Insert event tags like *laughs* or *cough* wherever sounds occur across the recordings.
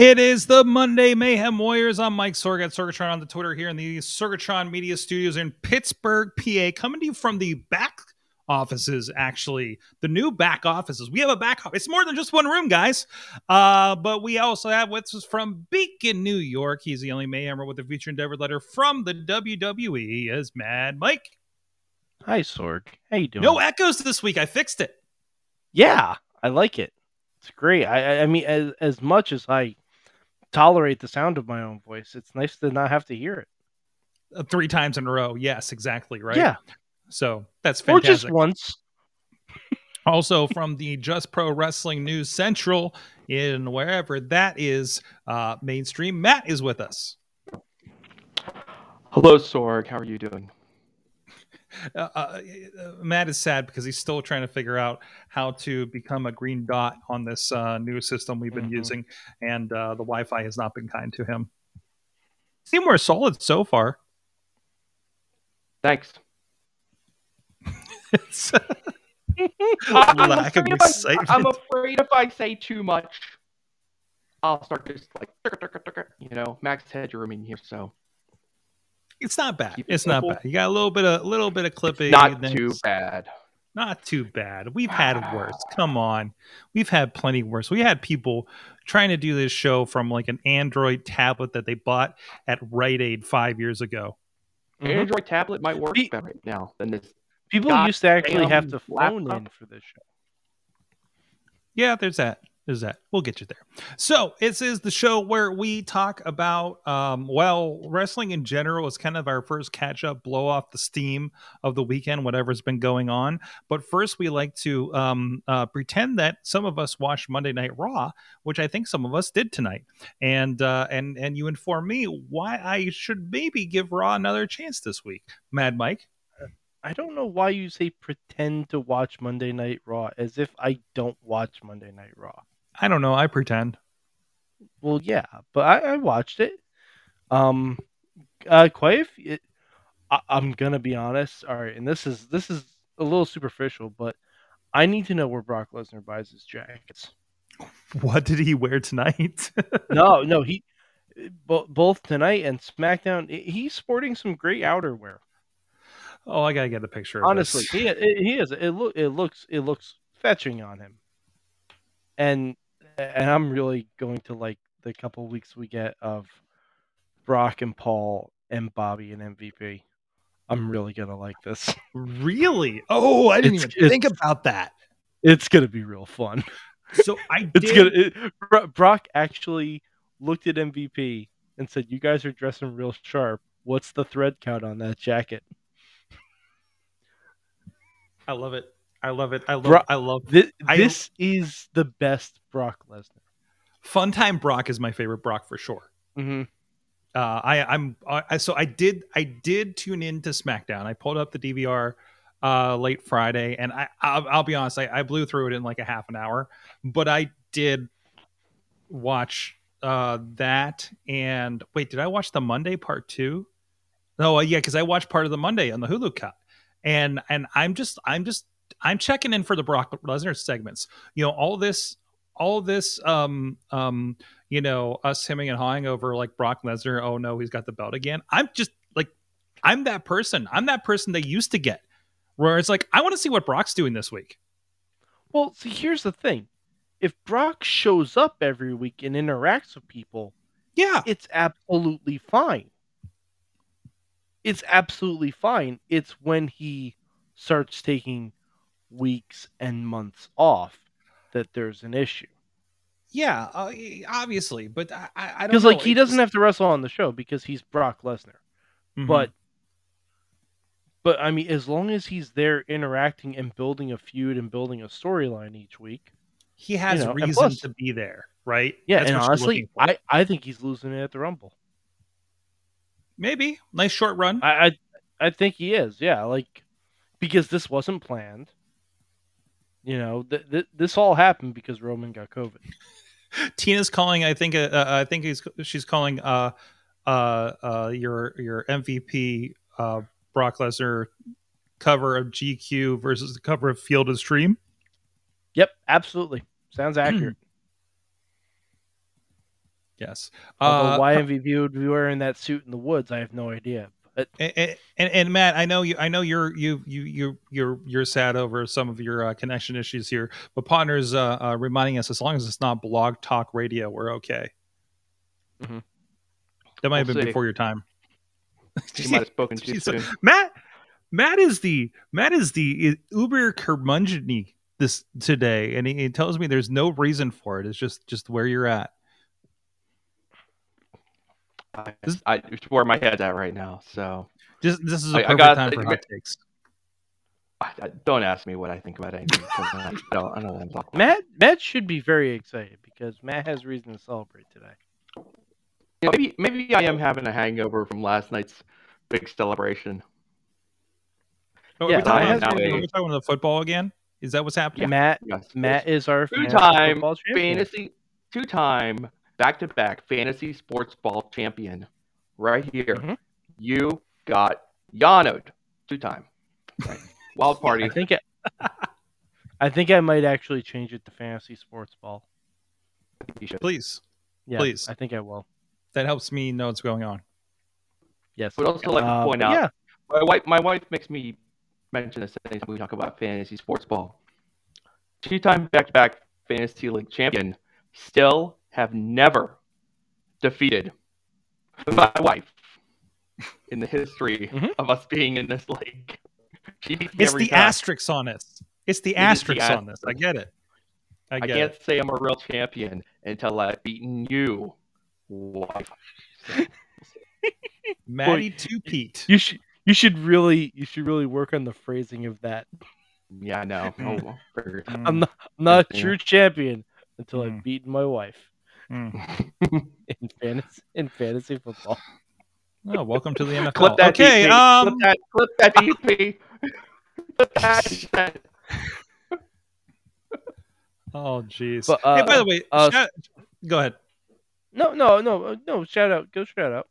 It is the Monday Mayhem Warriors. I'm Mike Sorg at Sorgatron on the Twitter here in the Sorgatron Media Studios in Pittsburgh, PA, coming to you from the back offices, actually. The new back offices. We have a back office. It's more than just one room, guys. Uh, but we also have with us from Beacon, New York. He's the only Mayhemmer with a future endeavor letter from the WWE is Mad Mike. Hi, Sorg. How you doing? No echoes this week. I fixed it. Yeah, I like it. It's great. I, I mean, as, as much as I tolerate the sound of my own voice, it's nice to not have to hear it. Uh, three times in a row. Yes, exactly. Right. Yeah. So that's fantastic. Or just once. *laughs* also from the Just Pro Wrestling News Central in wherever that is uh, mainstream. Matt is with us. Hello, Sorg. How are you doing? Uh, uh, Matt is sad because he's still trying to figure out how to become a green dot on this uh, new system we've been mm-hmm. using, and uh, the Wi-Fi has not been kind to him. Seem more solid so far. Thanks. I'm, *laughs* lack of excitement. I, I'm afraid if I say too much, I'll start just like you know, max headroom in here. So it's not bad. Keep it's it not bad. You got a little bit of a little bit of clipping. Not too bad. Not too bad. We've had worse. Come on. We've had plenty worse. We had people trying to do this show from like an Android tablet that they bought at Rite Aid five years ago. Mm-hmm. Android tablet might work better right now than this People God used to actually have to phone laptop. in for this show. Yeah, there's that. There's that. We'll get you there. So this is the show where we talk about, um, well, wrestling in general is kind of our first catch up, blow off the steam of the weekend, whatever's been going on. But first, we like to um, uh, pretend that some of us watched Monday Night Raw, which I think some of us did tonight, and uh, and and you inform me why I should maybe give Raw another chance this week. Mad Mike. I don't know why you say pretend to watch Monday Night Raw as if I don't watch Monday Night Raw. I don't know. I pretend. Well, yeah, but I, I watched it. Um, uh, quite. It, I, I'm gonna be honest. All right, and this is this is a little superficial, but I need to know where Brock Lesnar buys his jackets. What did he wear tonight? *laughs* no, no, he both tonight and SmackDown. He's sporting some great outerwear. Oh, I gotta get a picture. Honestly, he he is. It look it looks it looks fetching on him, and and I'm really going to like the couple weeks we get of Brock and Paul and Bobby and MVP. I'm really gonna like this. *laughs* Really? Oh, I didn't it's, even think about that. It's gonna be real fun. So I *laughs* did... it's gonna. It, Brock actually looked at MVP and said, "You guys are dressing real sharp. What's the thread count on that jacket?" I love it. I love it. I love. Bro- I love. This, I, this is the best Brock Lesnar. Funtime Brock is my favorite Brock for sure. Mm-hmm. Uh, I, I'm. I, so I did. I did tune in to SmackDown. I pulled up the DVR uh, late Friday, and I. I'll, I'll be honest. I, I, blew through it in like a half an hour, but I did watch uh, that. And wait, did I watch the Monday part two? No, uh, yeah, because I watched part of the Monday on the Hulu cut and and I'm just I'm just I'm checking in for the Brock Lesnar segments. You know, all this all this um um you know us hemming and hawing over like Brock Lesnar. Oh no, he's got the belt again. I'm just like I'm that person. I'm that person they used to get where it's like I want to see what Brock's doing this week. Well, see, here's the thing: if Brock shows up every week and interacts with people, yeah, it's absolutely fine it's absolutely fine. It's when he starts taking weeks and months off that there's an issue. Yeah, uh, obviously, but I, I don't because like he doesn't have to wrestle on the show because he's Brock Lesnar, mm-hmm. but but I mean, as long as he's there interacting and building a feud and building a storyline each week, he has you know, reason plus, to be there. right? Yeah, That's and honestly. I, I think he's losing it at the Rumble. maybe nice short run. I, I I think he is. Yeah, like because this wasn't planned. You know, th- th- this all happened because Roman got COVID. *laughs* Tina's calling. I think. Uh, uh, I think he's, she's calling. Uh, uh, uh, your your MVP uh, Brock Lesnar cover of GQ versus the cover of Field of Stream. Yep, absolutely. Sounds accurate. Yes. Although Uh, why MVP would be wearing that suit in the woods, I have no idea. And, and, and Matt, I know you. I know you're you you you you're you're sad over some of your uh, connection issues here, but partners uh, uh, reminding us as long as it's not blog talk radio, we're okay. Mhm. That might have We'll been see. before your time. *laughs* She might have spoken too soon. Matt, Matt is the Matt is the uber curmudgeon this today, and he, he tells me there's no reason for it. It's just just where you're at. I, This- I, it's where my head's at right now. So Just this is a I- I perfect got- time for hot takes. I, I, don't ask me what I think about anything. I *laughs* don't, I don't know what I'm talking about. Matt Matt should be very excited because Matt has reason to celebrate today. You know, maybe maybe I am having a hangover from last night's big celebration. Yeah, are we talking, about, have- are we talking about the football again? Is that what's happening? Matt Yes. Matt is our Two-time football champion. fantasy two-time back-to-back fantasy sports ball champion right here. Mhm. You got Yanoed two-time. Right. *laughs* Wild party. I think I, *laughs* I think I might actually change it to fantasy sports ball. You should. Please, Yeah, Please. I think I will. that helps me know what's going on. Yes. But also like to Uh, point out Yeah, my wife my wife makes me mention this anytime we talk about fantasy sports ball. Two-time back-to-back fantasy league champion, still have never defeated my wife in the history Mhm. of us being in this league. *laughs* She beats me It's the time. asterisks on this. It's the It is the asterisks on this. I get it. I I can't it. say I'm a real champion until I've beaten you, wife. So, *laughs* Maddie to Pete. you should you should really you should really work on the phrasing of that. yeah, I know. *laughs* Oh, well, figured. I'm not, I'm not a true champion until Mm. I've beaten my wife Mm. *laughs* in fantasy in fantasy football. Oh, welcome to the NFL. *laughs* Clip that okay, DP. um, clip that, clip that DP. *laughs* oh, jeez. But, hey, by uh, the way, uh, shout, go ahead. No, no, no, uh, no. Shout out, go shout out.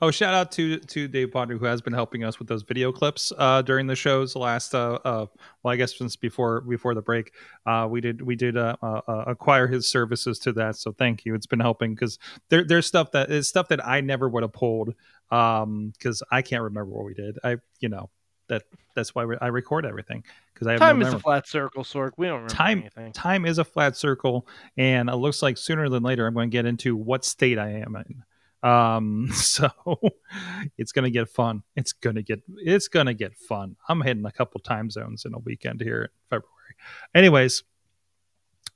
Oh, shout out to to Dave Potter who has been helping us with those video clips uh, during the shows. Last, uh, uh, well, I guess since before before the break, uh, we did we did uh, uh, uh, acquire his services to that. So thank you. It's been helping because there there's stuff that is stuff that I never would have pulled because I can't remember what we did. I you know that that's why I record everything because I have Time no is a flat circle, Sorg. We don't remember Time- anything. time is a flat circle and it looks like sooner than later i'm going to get into what state i am in um *laughs* so it's going to get fun. It's going to get it's to get fun. I'm hitting a couple time zones in a weekend here in february. Anyways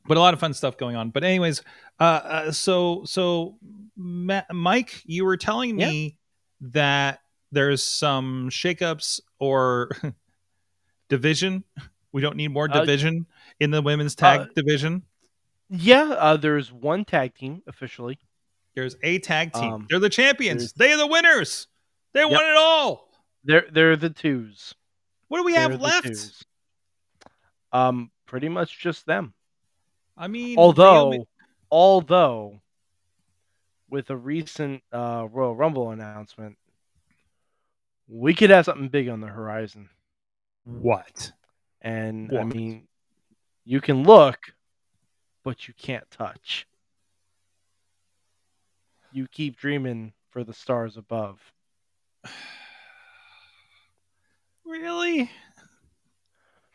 but a lot of fun stuff going on. But anyways uh, uh so so Ma- mike you were telling me that there's some shakeups or *laughs* division. We don't need more Uh, division in the women's tag uh, division. Yeah, uh, there's one tag team officially. There's a tag team Um, they're the champions they are the winners they won it all They're they're the twos. what do we They're have left twos. Um, pretty much just them. i mean Although, Naomi- although, with a recent uh, Royal Rumble announcement, we could have something big on the horizon. what And I mean, you can look, but you can't touch. You keep dreaming for the stars above. *sighs* really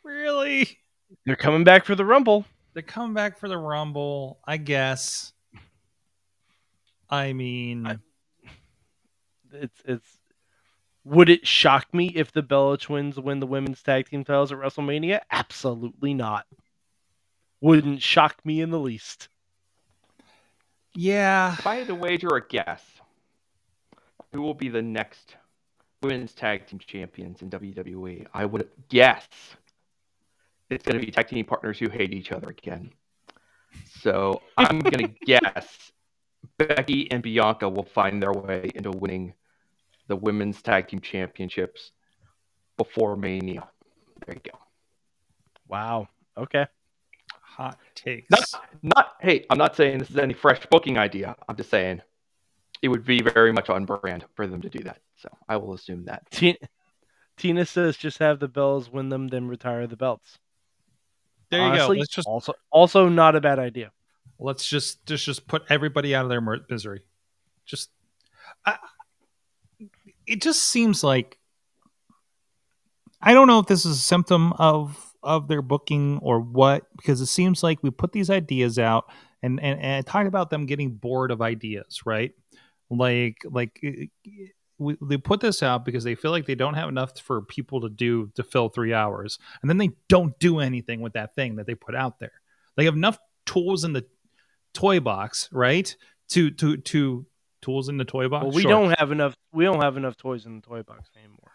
really They're coming back for the Rumble. they're coming back for the rumble i guess i mean I- It's it's. Would it shock me if the Bella Twins win the women's tag team titles at WrestleMania? Absolutely not. Wouldn't shock me in the least. Yeah If I had to wager a guess, who will be the next women's tag team champions in WWE? I would guess it's going to be tag team partners who hate each other again. So *laughs* I'm gonna guess Becky and Bianca will find their way into winning the women's tag team championships before Mania. There you go. Wow. Okay. Hot takes. Not, not. Hey, I'm not saying this is any fresh booking idea. I'm just saying it would be very much on brand for them to do that. So I will assume that. Tina, Tina says just have the bells win them, then retire the belts. there you Honestly, go. Let's just also also not a bad idea. let's just just just put everybody out of their mer- misery. Just, I, it just seems like I don't know if this is a symptom of of their booking or what, because it seems like we put these ideas out and and, and I talked about them getting bored of ideas, right? Like like we, they put this out because they feel like they don't have enough for people to do to fill three hours, and then they don't do anything with that thing that they put out there. They have enough tools in the toy box, right? To to to tools in the toy box. Well, we Sure. don't have enough. We don't have enough toys in the toy box anymore.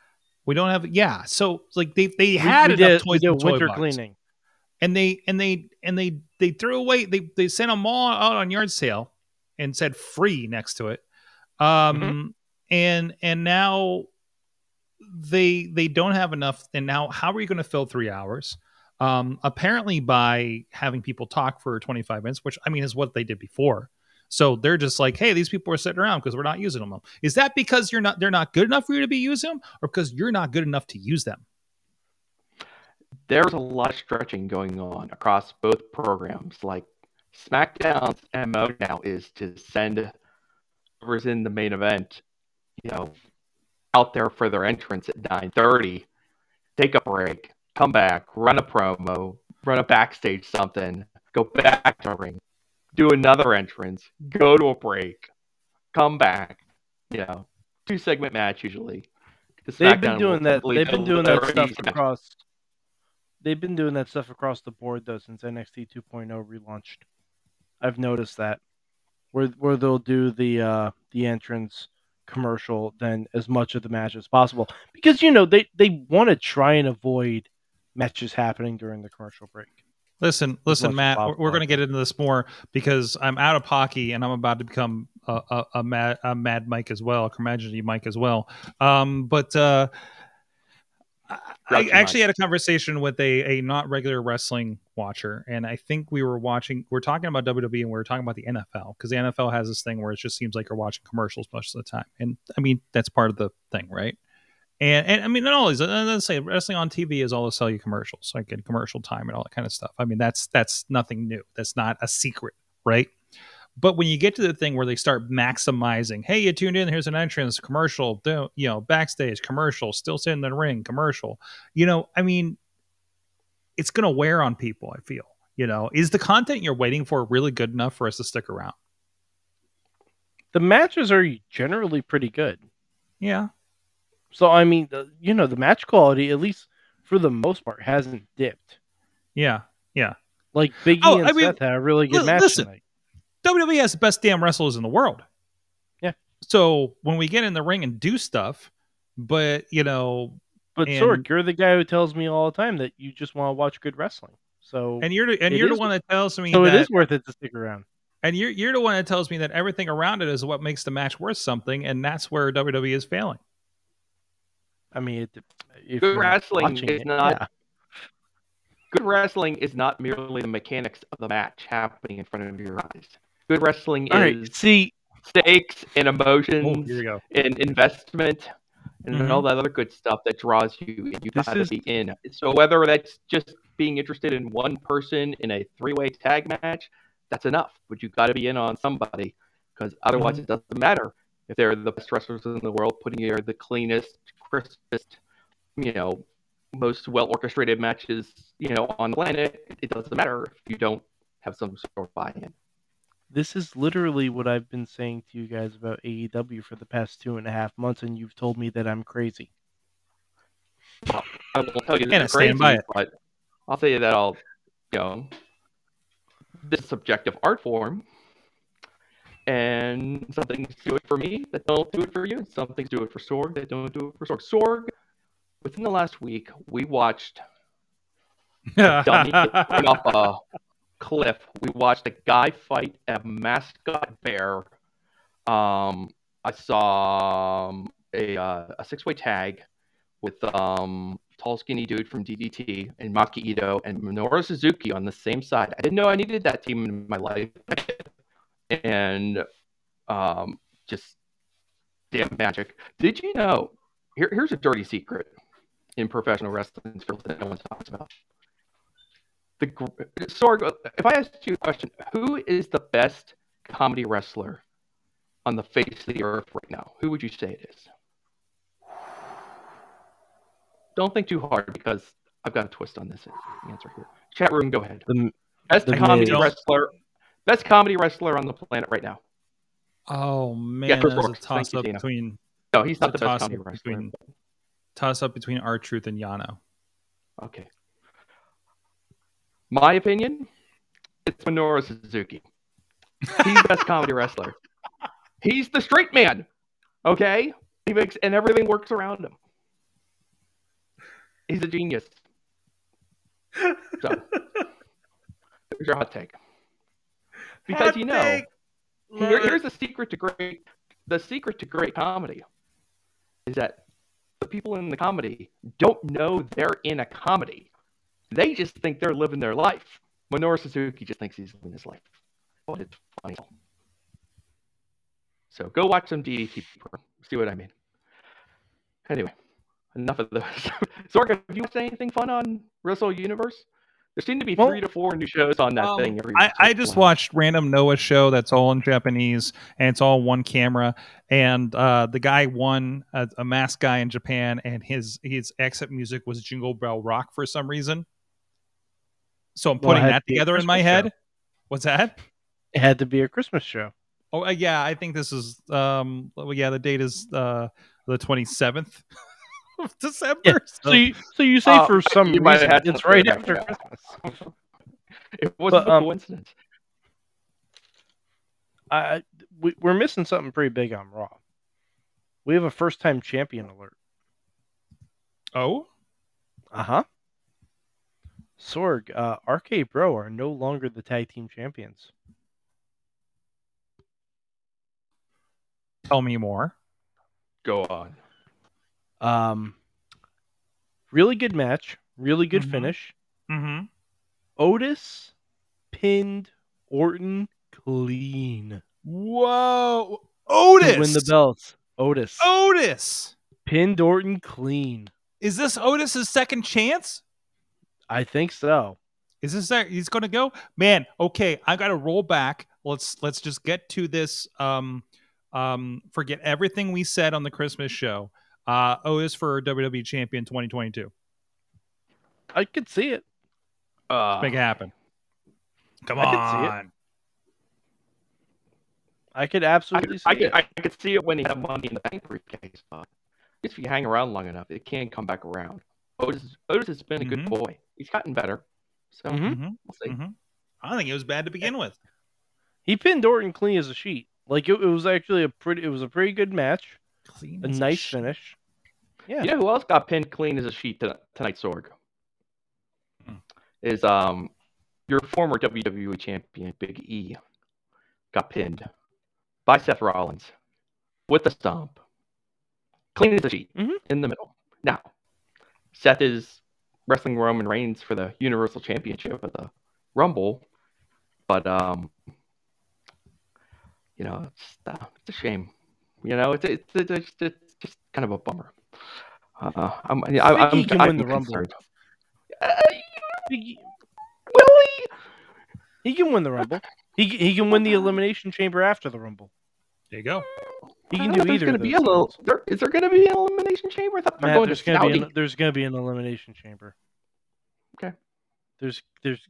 We don't have. Yeah. So like they they had we enough did, toys we did the toy winter cleaning. and they and they and they they threw away they they sent them all out on yard sale and said free next to it um Mm-hmm. and and now they they don't have enough and now how are you going to fill three hours um apparently by having people talk for 25 minutes which i mean is what they did before so they're just like hey these people are sitting around because we're not using them is that because you're not they're not good enough for you to be using them or because you're not good enough to use them? There's a lot of stretching going on across both programs. Like SmackDown's MO now is to send whoever's in the main event, you know, out there for their entrance at 9:30, take a break, come back, run a promo, run a backstage something, go back to the ring, do another entrance, go to a break, come back, you know, two segment match usually. The They've been doing that. They've been doing that stuff across. They've been doing that stuff across the board though since NXT 2.0 relaunched. I've noticed that where where they'll do the uh the entrance commercial then as much of the match as possible because you know they they want to try and avoid matches happening during the commercial break. Listen, listen, Matt. We're, we're going to get into this more because I'm out of pocky and I'm about to become a, a, a mad a mad Mike as well, a curmudgeon Mike as well. Um, but uh, I, actually had a conversation with a, a not regular wrestling watcher, and I think we were watching. We're talking about WWE and we were talking about the NFL because the NFL has this thing where it just seems like you're watching commercials most of the time, and I mean that's part of the thing, right? And, and I mean, not always. Let's say wrestling on TV is all to sell you commercials, like in commercial time and all that kind of stuff. I mean, that's that's nothing new. That's not a secret, right? But when you get to the thing where they start maximizing, hey, you tuned in, here's an entrance commercial, you know, backstage commercial, still sitting in the ring commercial. You know, I mean, it's going to wear on people. I feel. You know, is the content you're waiting for really good enough for us to stick around? The matches are generally pretty good. Yeah, So I mean, the, you know, the match quality at least for the most part hasn't dipped. yeah, yeah. Like Biggie Oh, and I mean, Seth had a really good li- match listen. tonight. WWE has the best damn wrestlers in the world. Yeah. So when we get in the ring and do stuff, but you know, But And- Sorg, you're the guy who tells me all the time that you just want to watch good wrestling. So and you're the, and you're the one that tells me so that, it is worth it to stick around. and you're you're the one that tells me that everything around it is what makes the match worth something, and that's where WWE is failing. I mean, it, if Good wrestling is it, not- yeah. Good wrestling is not merely the mechanics of the match happening in front of your eyes. Good wrestling All right, is see, stakes and Oh, emotions go. and investment and Mhm. all that other good stuff that draws you and you This gotta is- be in. So whether that's just being interested in one person in a three-way tag match, that's enough. But you gotta be in on somebody because otherwise Mm-hmm. it doesn't matter if they're the best wrestlers in the world, putting you the cleanest, crispest, you know, most well orchestrated matches, you know, on the planet. It doesn't matter if you don't have some sort of buy-in. this is literally what I've been saying to you guys about AEW for the past two and a half months, and you've told me that I'm crazy. I won't tell you that I you're crazy, by it. but I'll tell you that I'll, you know, this subjective art form, and some things do it for me that don't do it for you, and some things do it for Sorg that don't do it for Sorg. Sorg, within the last week, we watched *laughs* dummy coming off a Cliff, we watched a guy fight a mascot bear. Um, I saw um, a uh, a six way tag with um tall skinny dude from DDT and Maki Itoh and Minoru Suzuki on the same side. I didn't know I needed that team in my life, *laughs* and um, just damn magic. Did you know? Here, here's a dirty secret in professional wrestling that no one talks about. The Sorg, if I asked you a question, who is the best comedy wrestler on the face of the earth right now? Who would you say it is? Don't think too hard because I've got a twist on this answer here. Chat room, go ahead. The, Best the comedy wrestler, best comedy wrestler on the planet right now. Oh man, Yeah, there's a toss Thank up between No, he's not the best comedy wrestler. between- toss up between R Truth and Yano. Okay. My opinion, it's Minoru Suzuki. He's the best *laughs* comedy wrestler. He's the straight man. Okay? He makes and everything works around him. He's a genius. So *laughs* there's your hot take. Because you know, here- here's the secret to great the secret to great comedy is that the people in the comedy don't know they're in a comedy. They just think they're living their life. Minoru Suzuki just thinks he's living his life. But it's funny. So go watch some DDT. See what I mean. Anyway, enough of those. *laughs* Sorg, have you watched anything fun on Wrestle Universe? There seem to be Well- three to four new shows on that Um, thing every I. I just watched random Noah show that's all in Japanese and it's all one camera. And uh, the guy won a, a masked guy in Japan, and his his exit music was Jingle Bell Rock for some reason. So I'm putting had that to together in my head. show. What's that? it had to be a Christmas show. Oh uh, yeah, I think this is um well, yeah, the date is uh the 27th *laughs* of December. Yeah, so- So you, so you say Uh, for some you reason have had it's right say that, after yeah. Christmas. It wasn't But, a um, coincidence. I, we, we're missing something pretty big on Raw. We have a first time champion alert. oh, Uh huh. Sorg, uh, RK Bro are no longer the tag team champions. tell me more. Go on. Um, really good match, really good Mhm. finish. Mm-hmm. Otis pinned Orton clean Whoa, Otis! to win the belts. Otis Otis! pinned Orton clean. Is this Otis's second chance? I think so. Is this that he's going to go? Man, okay, I got to roll back. Let's let's just get to this. Um, um, forget everything we said on the Christmas show. Uh, Otis for WWE Champion 2022. I could see it. Uh, Make it happen. Come I could see it. on. I could absolutely I, see could, it. I could see it when he had money in the bank briefcase. But if you hang around long enough, it can come back around. Otis, Otis has been a good Mhm. boy. He's gotten better. So Mhm. Mhm, we'll see. mhm. I don't think it was bad to begin with. He pinned Orton clean as a sheet. Like it, it was actually a pretty. It was a pretty good match. Clean A nice shit. finish. Yeah. You know who else got pinned clean as a sheet to, tonight, Sorg? Hmm. Is um your former WWE champion Big E got pinned by Seth Rollins with a stomp, clean as a sheet Mhm. in the middle. Now, Seth is wrestling Roman Reigns for the Universal Championship at the Rumble, but um, you know, it's, uh, it's a shame. You know, it's it's, it's, it's, it's just kind of a bummer. Uh, I'm, I, think I'm, he can I'm win the Rumble. concerned. Uh, He, will he? he can win the Rumble. He he can win the elimination chamber after the Rumble. There you go. He can don't know do either. gonna of be a little. things. There, is there going to be an elimination chamber? I thought Matt, going there's to gonna be an, there's gonna be an elimination chamber. Okay. There's there's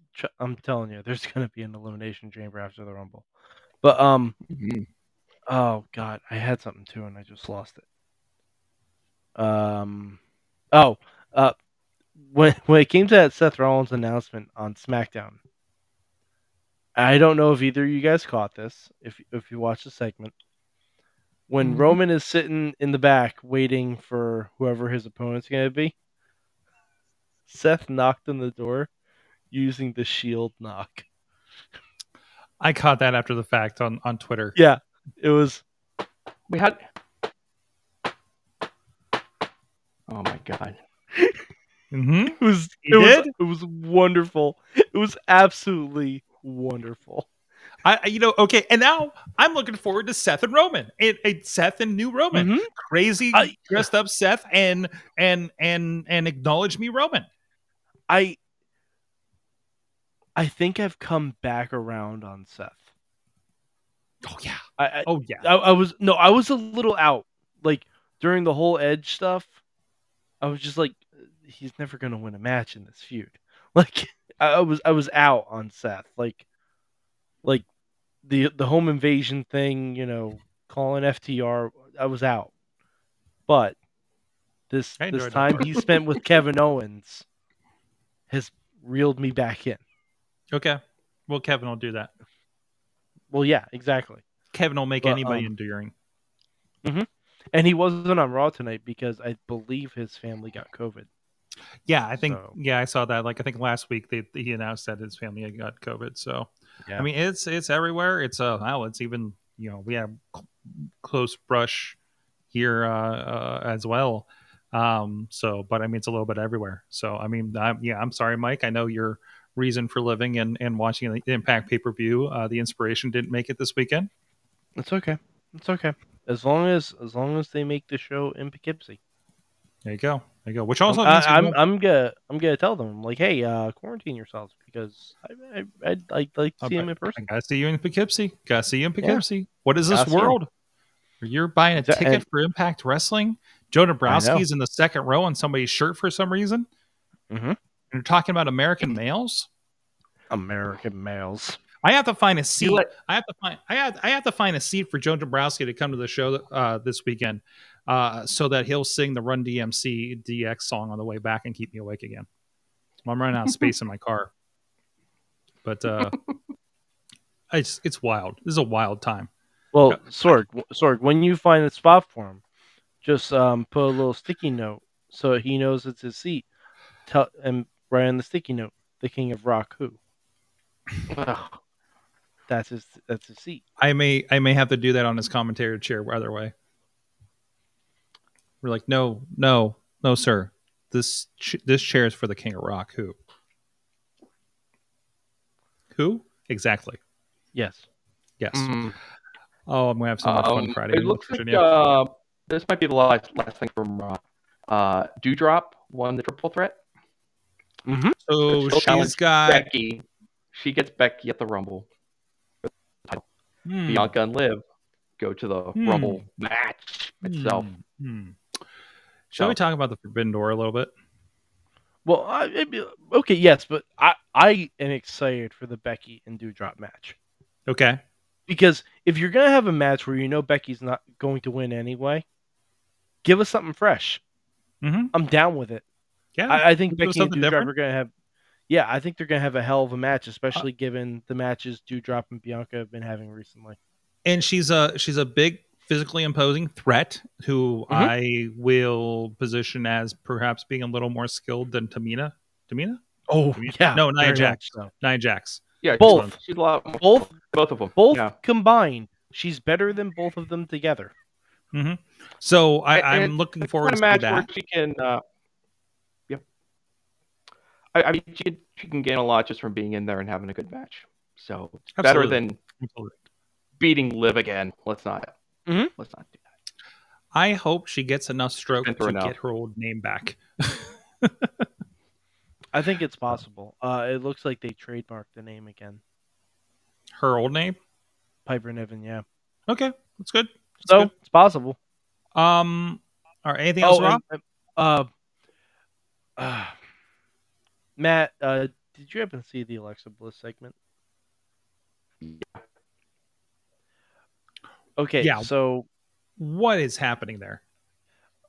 I'm telling you, there's gonna be an elimination chamber after the Rumble. But um Mhm. Oh god, I had something too and I just lost it. Um oh uh when *laughs* when it came to that Seth Rollins announcement on SmackDown, I don't know if either of you guys caught this. If if you watched the segment, when Mhm. Roman is sitting in the back waiting for whoever his opponent's going to be, Seth knocked on the door using the shield knock. I caught that after the fact on on Twitter. Yeah, it was. We had. Oh my god. Mm-hmm. It was. He it was. did? It was wonderful. It was absolutely wonderful. I, I- you know, okay, and now I'm looking forward to Seth and Roman. It, it Seth and new Roman, Mhm. crazy I- dressed up Seth and and and and acknowledge me Roman. I. I think I've come back around on Seth. Oh yeah, I, I oh yeah. I, I was no, I was a little out. Like during the whole Edge stuff, I was just like, he's never gonna win a match in this feud. *laughs* Like I, was, I was out on Seth. Like, like the the home invasion thing, you know, calling FTR, I was out. But this this that time he *laughs* spent with Kevin Owens has reeled me back in. Okay, well Kevin will do that. Well, yeah, exactly. Kevin will make But, anybody um, enduring. And he wasn't on Raw tonight because I believe his family got COVID. Yeah, I think. So- Yeah, I saw that. Like I think last week they he announced that his family had got COVID. So Yeah. I mean, it's it's everywhere. It's uh, well, it's even you know we have cl- close brush here uh, uh, as well. Um, so, but I mean, it's a little bit everywhere. So, I mean, I'm, yeah, I'm sorry, Mike. I know your reason for living and, and watching the Impact pay per view. Uh, the inspiration didn't make it this weekend. It's okay. It's okay. As long as as long as they make the show in Poughkeepsie. There you go. There you go. Which also I, means I'm I'm gonna I'm gonna tell them like, hey, uh, quarantine yourselves because I, I I'd, I'd like to see Okay. them in I person. gotta see you in Poughkeepsie. Gotta see you in Poughkeepsie. What is this Gotta world? You're buying a ticket and- for Impact Wrestling? Joe Dabrowski's in the second row on somebody's shirt for some reason. Mhm. You're talking about American males. American males. I have to find a seat. I have to find. I have. I have to find a seat for Joe Dabrowski to come to the show uh, this weekend, uh, so that he'll sing the Run DMC DX song on the way back and keep me awake again. I'm running out of space in my car, but uh, *laughs* it's it's wild. This is a wild time. Well, Sorg, Sorg, when you find a spot for him, just um, put a little sticky note so he knows it's his seat. Tell and write on the sticky note, the King of Rock who. Ugh. That's his that's his seat. I may I may have to do that on his commentary chair. Either way, we're like, no, no, no, sir. This ch- this chair is for the King of Rock. Who? Who exactly? Yes. Yes. Mm. Oh, I'm gonna have so much fun Um, Friday. It in looks like Virginia. uh, this might be the last last thing from Raw. Uh, Doudrop won the triple threat. So she'll she's got Becky. She gets Becky at the Rumble. hmm, Bianca and Liv go to the Hmm. Rumble match itself. hmm, hmm. Shall we talk about the Forbidden Door a little bit? Well, I, okay, yes, but I I am excited for the Becky and Doudrop match Okay. because if you're gonna have a match where you know Becky's not going to win anyway, give us something fresh. Mm-hmm. I'm down with it. Yeah. I, I think Becky and something Doudrop different. are gonna have. Yeah, I think they're gonna have a hell of a match, especially given the matches Doudrop and Bianca have been having recently. and she's a she's a big physically imposing threat who Mhm. I will position as perhaps being a little more skilled than Tamina. Tamina? Oh yeah, No, Nia very Jax. much so. Nia Jax. Yeah, Both. She's, she's a lot. More, Both both of them. both Yeah. combined, she's better than both of them together. So I, And I'm looking forward to a see match that. where she can. Uh, yep. I, I mean, she can, she can gain a lot just from being in there and having a good match. So it's better than Absolutely. beating Liv again. Let's not. Mhm. Let's not do that. I hope she gets enough stroke to enough. get her old name back. *laughs* I think it's possible. Uh, it looks like they trademarked the name again, Her old name? Piper Niven. Yeah, Okay, that's good. That's so good. it's possible. Um, all right. Anything else, Oh, Rob? and, uh, uh, Matt, uh, did you happen to see the Alexa Bliss segment? Okay, Yeah. so What is happening there?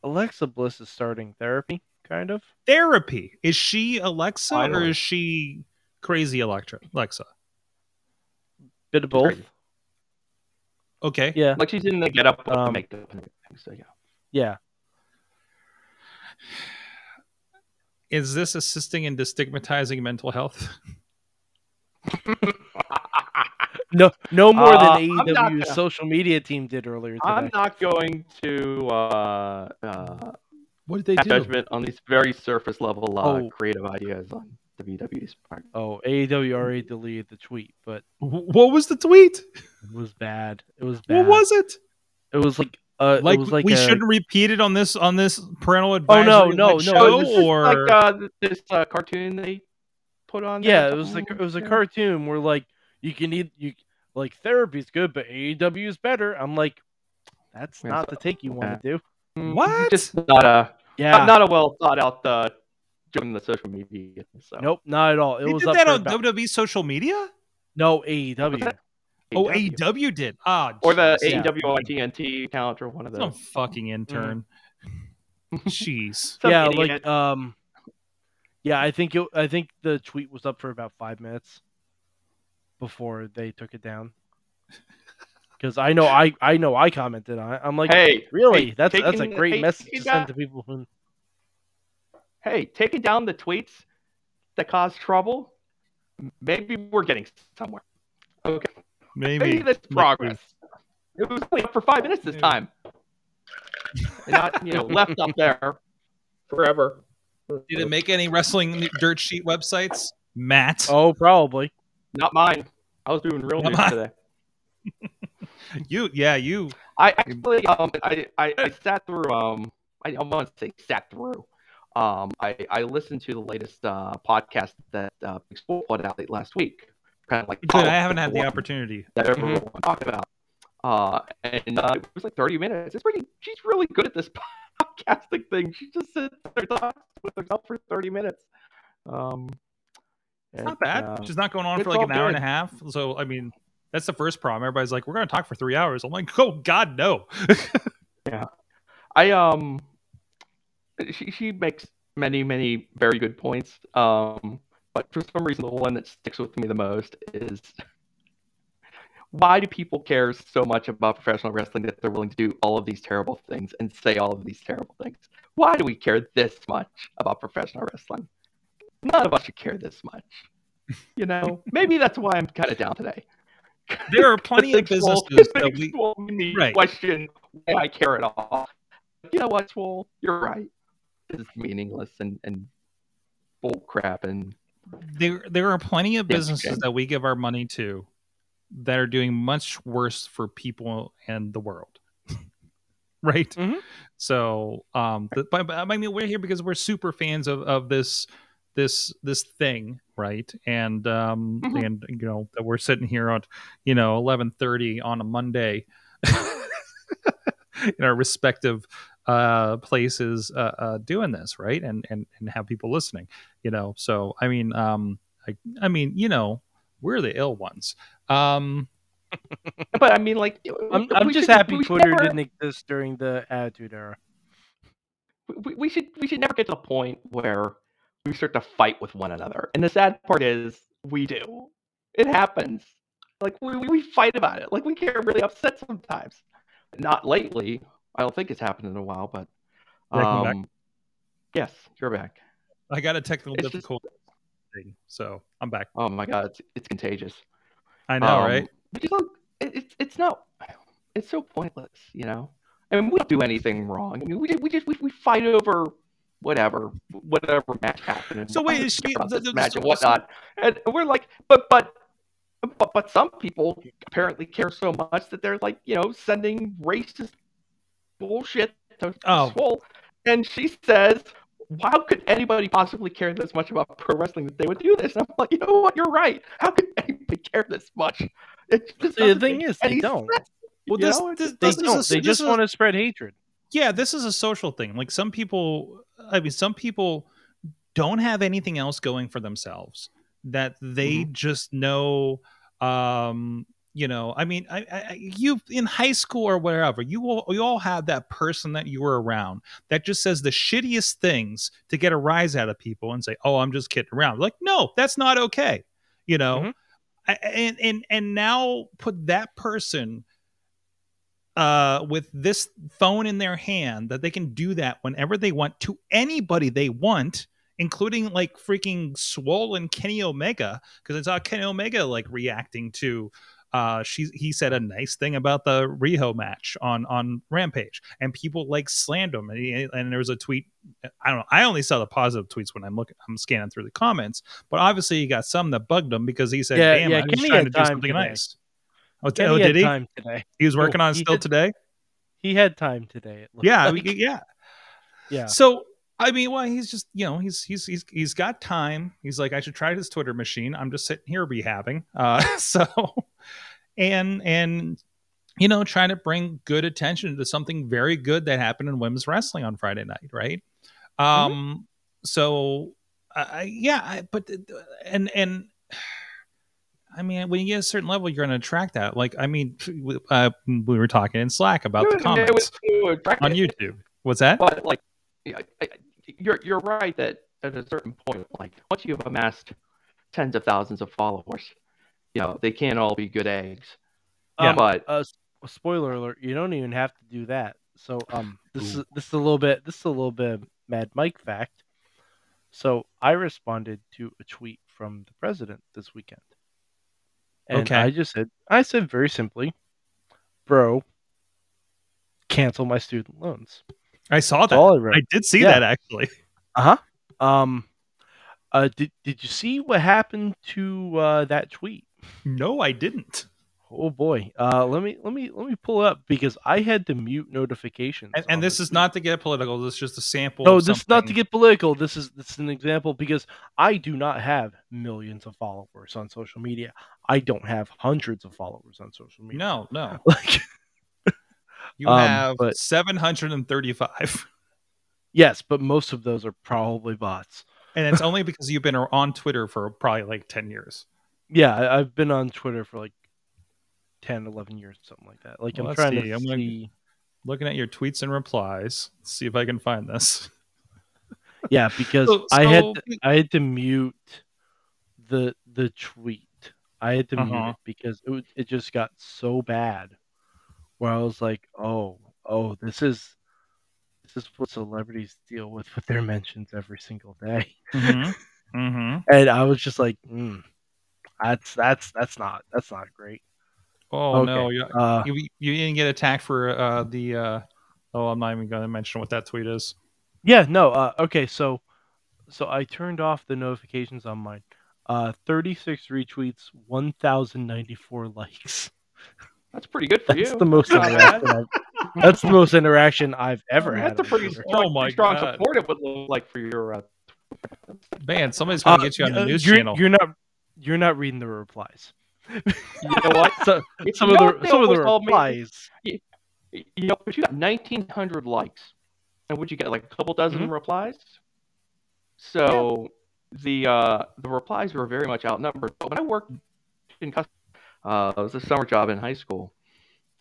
Alexa Bliss is starting therapy, kind of. Therapy. Is she Alexa or is she crazy Electra? Alexa. Bit of both. Okay. Yeah, Like she's in the get up with the Um, makeup and everything. So yeah. yeah. Is this assisting in destigmatizing mental health? *laughs* no, no more Uh, than I'm AEW's gonna- social media team did earlier today. I'm not going to uh, uh, What did they pass do? judgment on these very surface level uh, Oh. creative ideas on WWE's part. Oh, AEW already deleted the tweet, but What was the tweet? it was bad. It was bad. What was it? It was like uh, Like, it was like we a- shouldn't repeat it on this on this parental advice Oh, no, no, no, show, it was just or like uh, this uh, cartoon they put on. Yeah, or it was like it was a cartoon where like you can eat you like therapy's good, but AEW is better. I'm like, that's Yeah, not so- the take you want to do. Mm, What? Just not a Yeah, not, not a well thought out uh, joke in the social media. So. nope, not at all. It they was did up that on WWE social media? no AEW. Oh, AEW. AEW did. Ah, or the jeez. Yeah. AEW on TNT account or one of Some those. fucking intern. Jeez. *laughs* Some yeah, idiot. like um, yeah, I think it, I think the tweet was up for about five minutes before they took it down. Because I know I I know I commented on it. I'm like, hey, really? hey, that's that's a great hey, message taking to send down- to people who. hey, taking down the tweets that cause trouble. Maybe we're getting somewhere. Okay, Maybe. maybe that's maybe. progress. It was only up for five minutes this Yeah. time, and not you know left up there forever. Did it make any wrestling dirt sheet websites? Matt. Oh, probably. Not mine. I was doing real Not news mine. today. *laughs* You, yeah, you. I actually um I, I, I sat through um I don't want to say sat through. Um I, I listened to the latest uh podcast that uh Big Swole put out late last week. Kind of like Good. I haven't had the opportunity. that Mm-hmm. talked about. Uh and uh, it was like 30 minutes. It's pretty she's really good at this *laughs* podcasting thing. She just sits there talks with herself for 30 minutes. Um It's not bad. uh, She's not going on for like an hour and a half. So, I mean, that's the first problem. Everybody's like, we're going to talk for three hours. I'm like, oh, God, no. *laughs* Yeah, I um she she makes many many very good points. Um but for some reason the one that sticks with me the most is why do people care so much about professional wrestling that they're willing to do all of these terrible things and say all of these terrible things? Why do we care this much about professional wrestling? None of us should care this much. You know, *laughs* maybe that's why I'm kind of down today. There are plenty of *laughs* businesses that we. Me Right. question why I care at all. You know what, Swole? You're right. It's meaningless and, and bull crap and There, there are plenty of businesses that we give our money to that are doing much worse for people and the world. *laughs* right. Mhm. So, um, the, but, but, I mean, we're here because we're super fans of, of this, this, this thing, right? And, um, Mhm. and you know that we're sitting here on, you know, eleven thirty on a Monday, *laughs* in our respective uh places uh, uh doing this right and and and have people listening you know so i mean um i i mean you know we're the ill ones um *laughs* but I mean like I'm, I'm just should- happy Twitter never- didn't exist during the Attitude Era. we, we should we should never get to the point where we start to fight with one another. And the sad part is we do. It happens. Like we, we fight about it. Like we get really upset sometimes. Not lately. I don't think it's happened in a while, but um, yes, you're back. i got a technical It's just- difficulty thing so i'm back Oh my god, it's, it's contagious. i know Um, right Because look, it, it's it's not. It's so pointless, you know. I mean, we don't do anything wrong. I mean, we just we just we, we fight over whatever whatever match happened. So wait, is she- the- the- match so- and whatnot? And we're like, but but. But, but some people apparently care so much that they're like, you know, sending racist bullshit to Oh. Swole. And she says, how could anybody possibly care this much about pro wrestling that they would do this? And I'm like, you know what? You're right. How could *laughs* anybody care this much? It just The thing is, they don't. sense, well you this, know? this, They this is a- don't. They this just a- want to spread hatred. yeah this is a social thing like some people i mean some people don't have anything else going for themselves that they just know um you know i mean I, I you in high school or wherever you all you all have that person that you were around that just says the shittiest things to get a rise out of people and say oh i'm just kidding around like no that's not okay you know Mhm. I, and and and now put that person uh, with this phone in their hand that they can do that whenever they want to anybody they want including like freaking Swole and Kenny Omega, because I saw Kenny Omega like reacting to uh she he said a nice thing about the Riho match on on Rampage and people like slammed him and, he, and there was a tweet I don't know I only saw the positive tweets when I'm looking I'm scanning through the comments but obviously he got some that bugged him because he said Yeah, damn yeah, I was trying to do something today. nice oh, oh did he time today. he was working Oh, on still did. today He had time today. it yeah like. yeah yeah. so I mean, well, he's just you know he's he's he's he's got time. He's like, I should try this Twitter machine. I'm just sitting here rehabbing. Uh, *laughs* so, and and you know, trying to bring good attention to something very good that happened in women's wrestling on Friday night, right? Um, so, I yeah, I, but and and. *sighs* I mean, when you get a certain level, you're going to attract that. Like, I mean, uh, we were talking in Slack about the comments was- was on YouTube. What's that? But like, I- I- you're you're right that at a certain point, like once you've amassed tens of thousands of followers, you know they can't all be good eggs. Yeah. Um, but uh, spoiler alert: you don't even have to do that. So, um, this Ooh. is this is a little bit this is a little bit Mad Mike fact. So, I responded to a tweet from the president this weekend, and Okay. I just said, I said very simply, "Bro, cancel my student loans." I saw that. I. Did see Yeah. that actually. Uh huh. Um, uh, did did you see what happened to uh, that tweet? No, I didn't. Oh boy. Uh, let me let me let me pull up because I had to mute notifications. And, and this the is not to get political. This is just a sample. No, this is not to get political. This is this is an example because I do not have millions of followers on social media. I don't have hundreds of followers on social media. No, no. *laughs* Like You Um, have but- 735. yes, but most of those are probably bots. And it's only because you've been on Twitter for probably like 10 years. Yeah, I've been on Twitter for like 10, 11 years, something like that. Like Well, I'm trying see. to I'm see. Looking at your tweets and replies. Let's see if I can find this. *laughs* Yeah, because So- I had to, I had to mute the the tweet. I had to mute Uh-huh. it because it it just got so bad. Where I was like, oh, oh, this is this is what celebrities deal with with their mentions every single day. Mm-hmm. *laughs* mm-hmm. And I was just like, mm, that's that's that's not that's not great. Oh, Okay. no. You, Uh, you, you didn't get attacked for uh, the. Uh, oh, I'm not even going to mention what that tweet is. yeah, no, uh, okay, so so I turned off the notifications on mine. Uh, 36 retweets, 1,094 likes. *laughs* that's pretty good for That's you. the most *laughs* interaction. That's the most interaction I've ever had. That's a pretty Twitter. strong, Oh my strong God. support it would look like for your. Uh, Man, somebody's going to Uh, get you on the uh, news you're, channel. You're not. You're not reading the replies. you know what? *laughs* So, You some know of the some of the always told me? replies. You know, but you got 1,900 likes, and would you get like a couple dozen Mhm. replies? So the uh, the replies were very much outnumbered. But when I worked in cus- uh, it was a summer job in high school.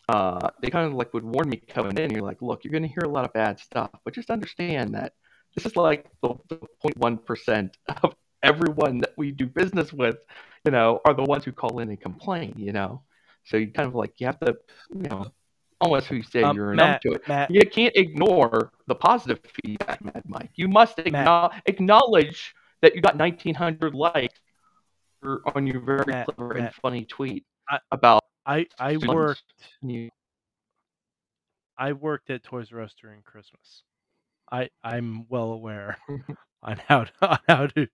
Uh, they kind of like would warn me coming in. You're like, look, you're going to hear a lot of bad stuff, but just understand that this is like the, the 0.1 percent of everyone that we do business with. You know, are the ones who call in and complain. You know, so you kind of like you have to, you know, almost who say Um, you're Matt, numb to it. Matt, You can't ignore the positive feedback, Mad Mike. You must acknow- acknowledge that you got 1,900 likes on your very Matt, clever and funny tweet I- about I I students. worked I worked at Toys R Us during Christmas. I I'm well aware *laughs* *laughs* on how to on how to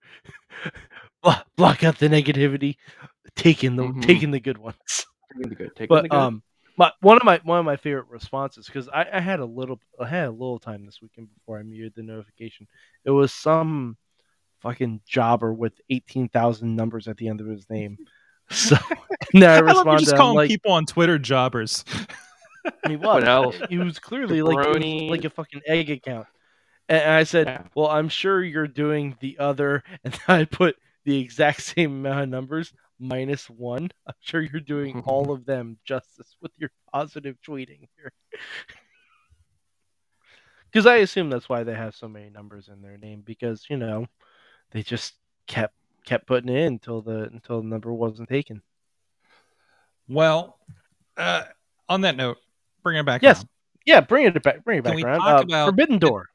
*laughs* block, block out the negativity, taking the Mhm. taking the good ones. Taking the good, taking the But good. um, my one of my one of my favorite responses because I, I had a little I had a little time this weekend before I muted the notification. It was some fucking jobber with eighteen thousand numbers at the end of his name. So *laughs* no, then I I love you just I'm calling like, people on Twitter jobbers. he was. else? He was clearly like was like a fucking egg account. And I said, Yeah. "Well, I'm sure you're doing the other," *laughs* and I put the exact same amount of numbers minus one. *laughs* I'm sure you're doing all of them justice with your positive tweeting here. Because I assume that's why they have so many numbers in their name. Because you know, they just kept kept putting it in until the until the number wasn't taken. Well, uh, on that note, bring it back. Yes. around. Yeah, bring it back. Bring it Can back we around. talk Uh, about- Forbidden Door.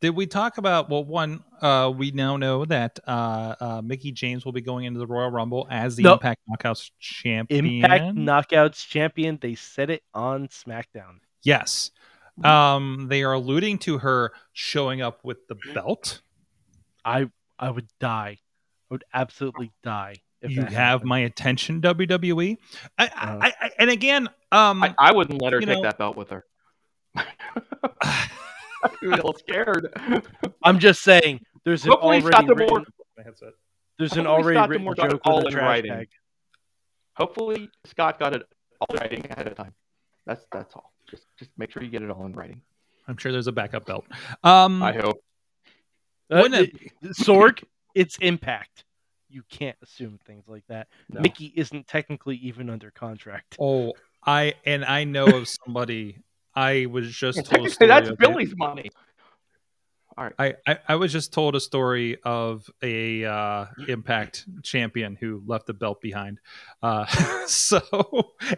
Did we talk about well? One, uh, we now know that uh, uh, Mickie James will be going into the Royal Rumble as the Nope. Impact Knockouts champion. Impact Knockouts champion. They said it on SmackDown. Yes. Um, they are alluding to her showing up with the belt. I I would die. I would absolutely die. If you have my attention, WWE. I, Uh. I, I, and again, um, I, I wouldn't let her take know- that belt with her. *laughs* *laughs* I'd be a little scared. I'm just saying. There's an Hopefully already written, D'Amore, there's an hopefully already written D'Amore got joke all on in trash writing. tag. hopefully Scott got it all writing ahead of time. That's that's all. Just just make sure you get it all in writing. I'm sure there's a backup belt. Um, I hope. Uh, Wouldn't it- it- Sorg, *laughs* it's Impact. You can't assume things like that. No. Mickie isn't technically even under contract. Oh, I and I know of somebody. I was just And *laughs* told that's Billy's money. I, I I was just told a story of a uh, Impact champion who left the belt behind. Uh, *laughs* so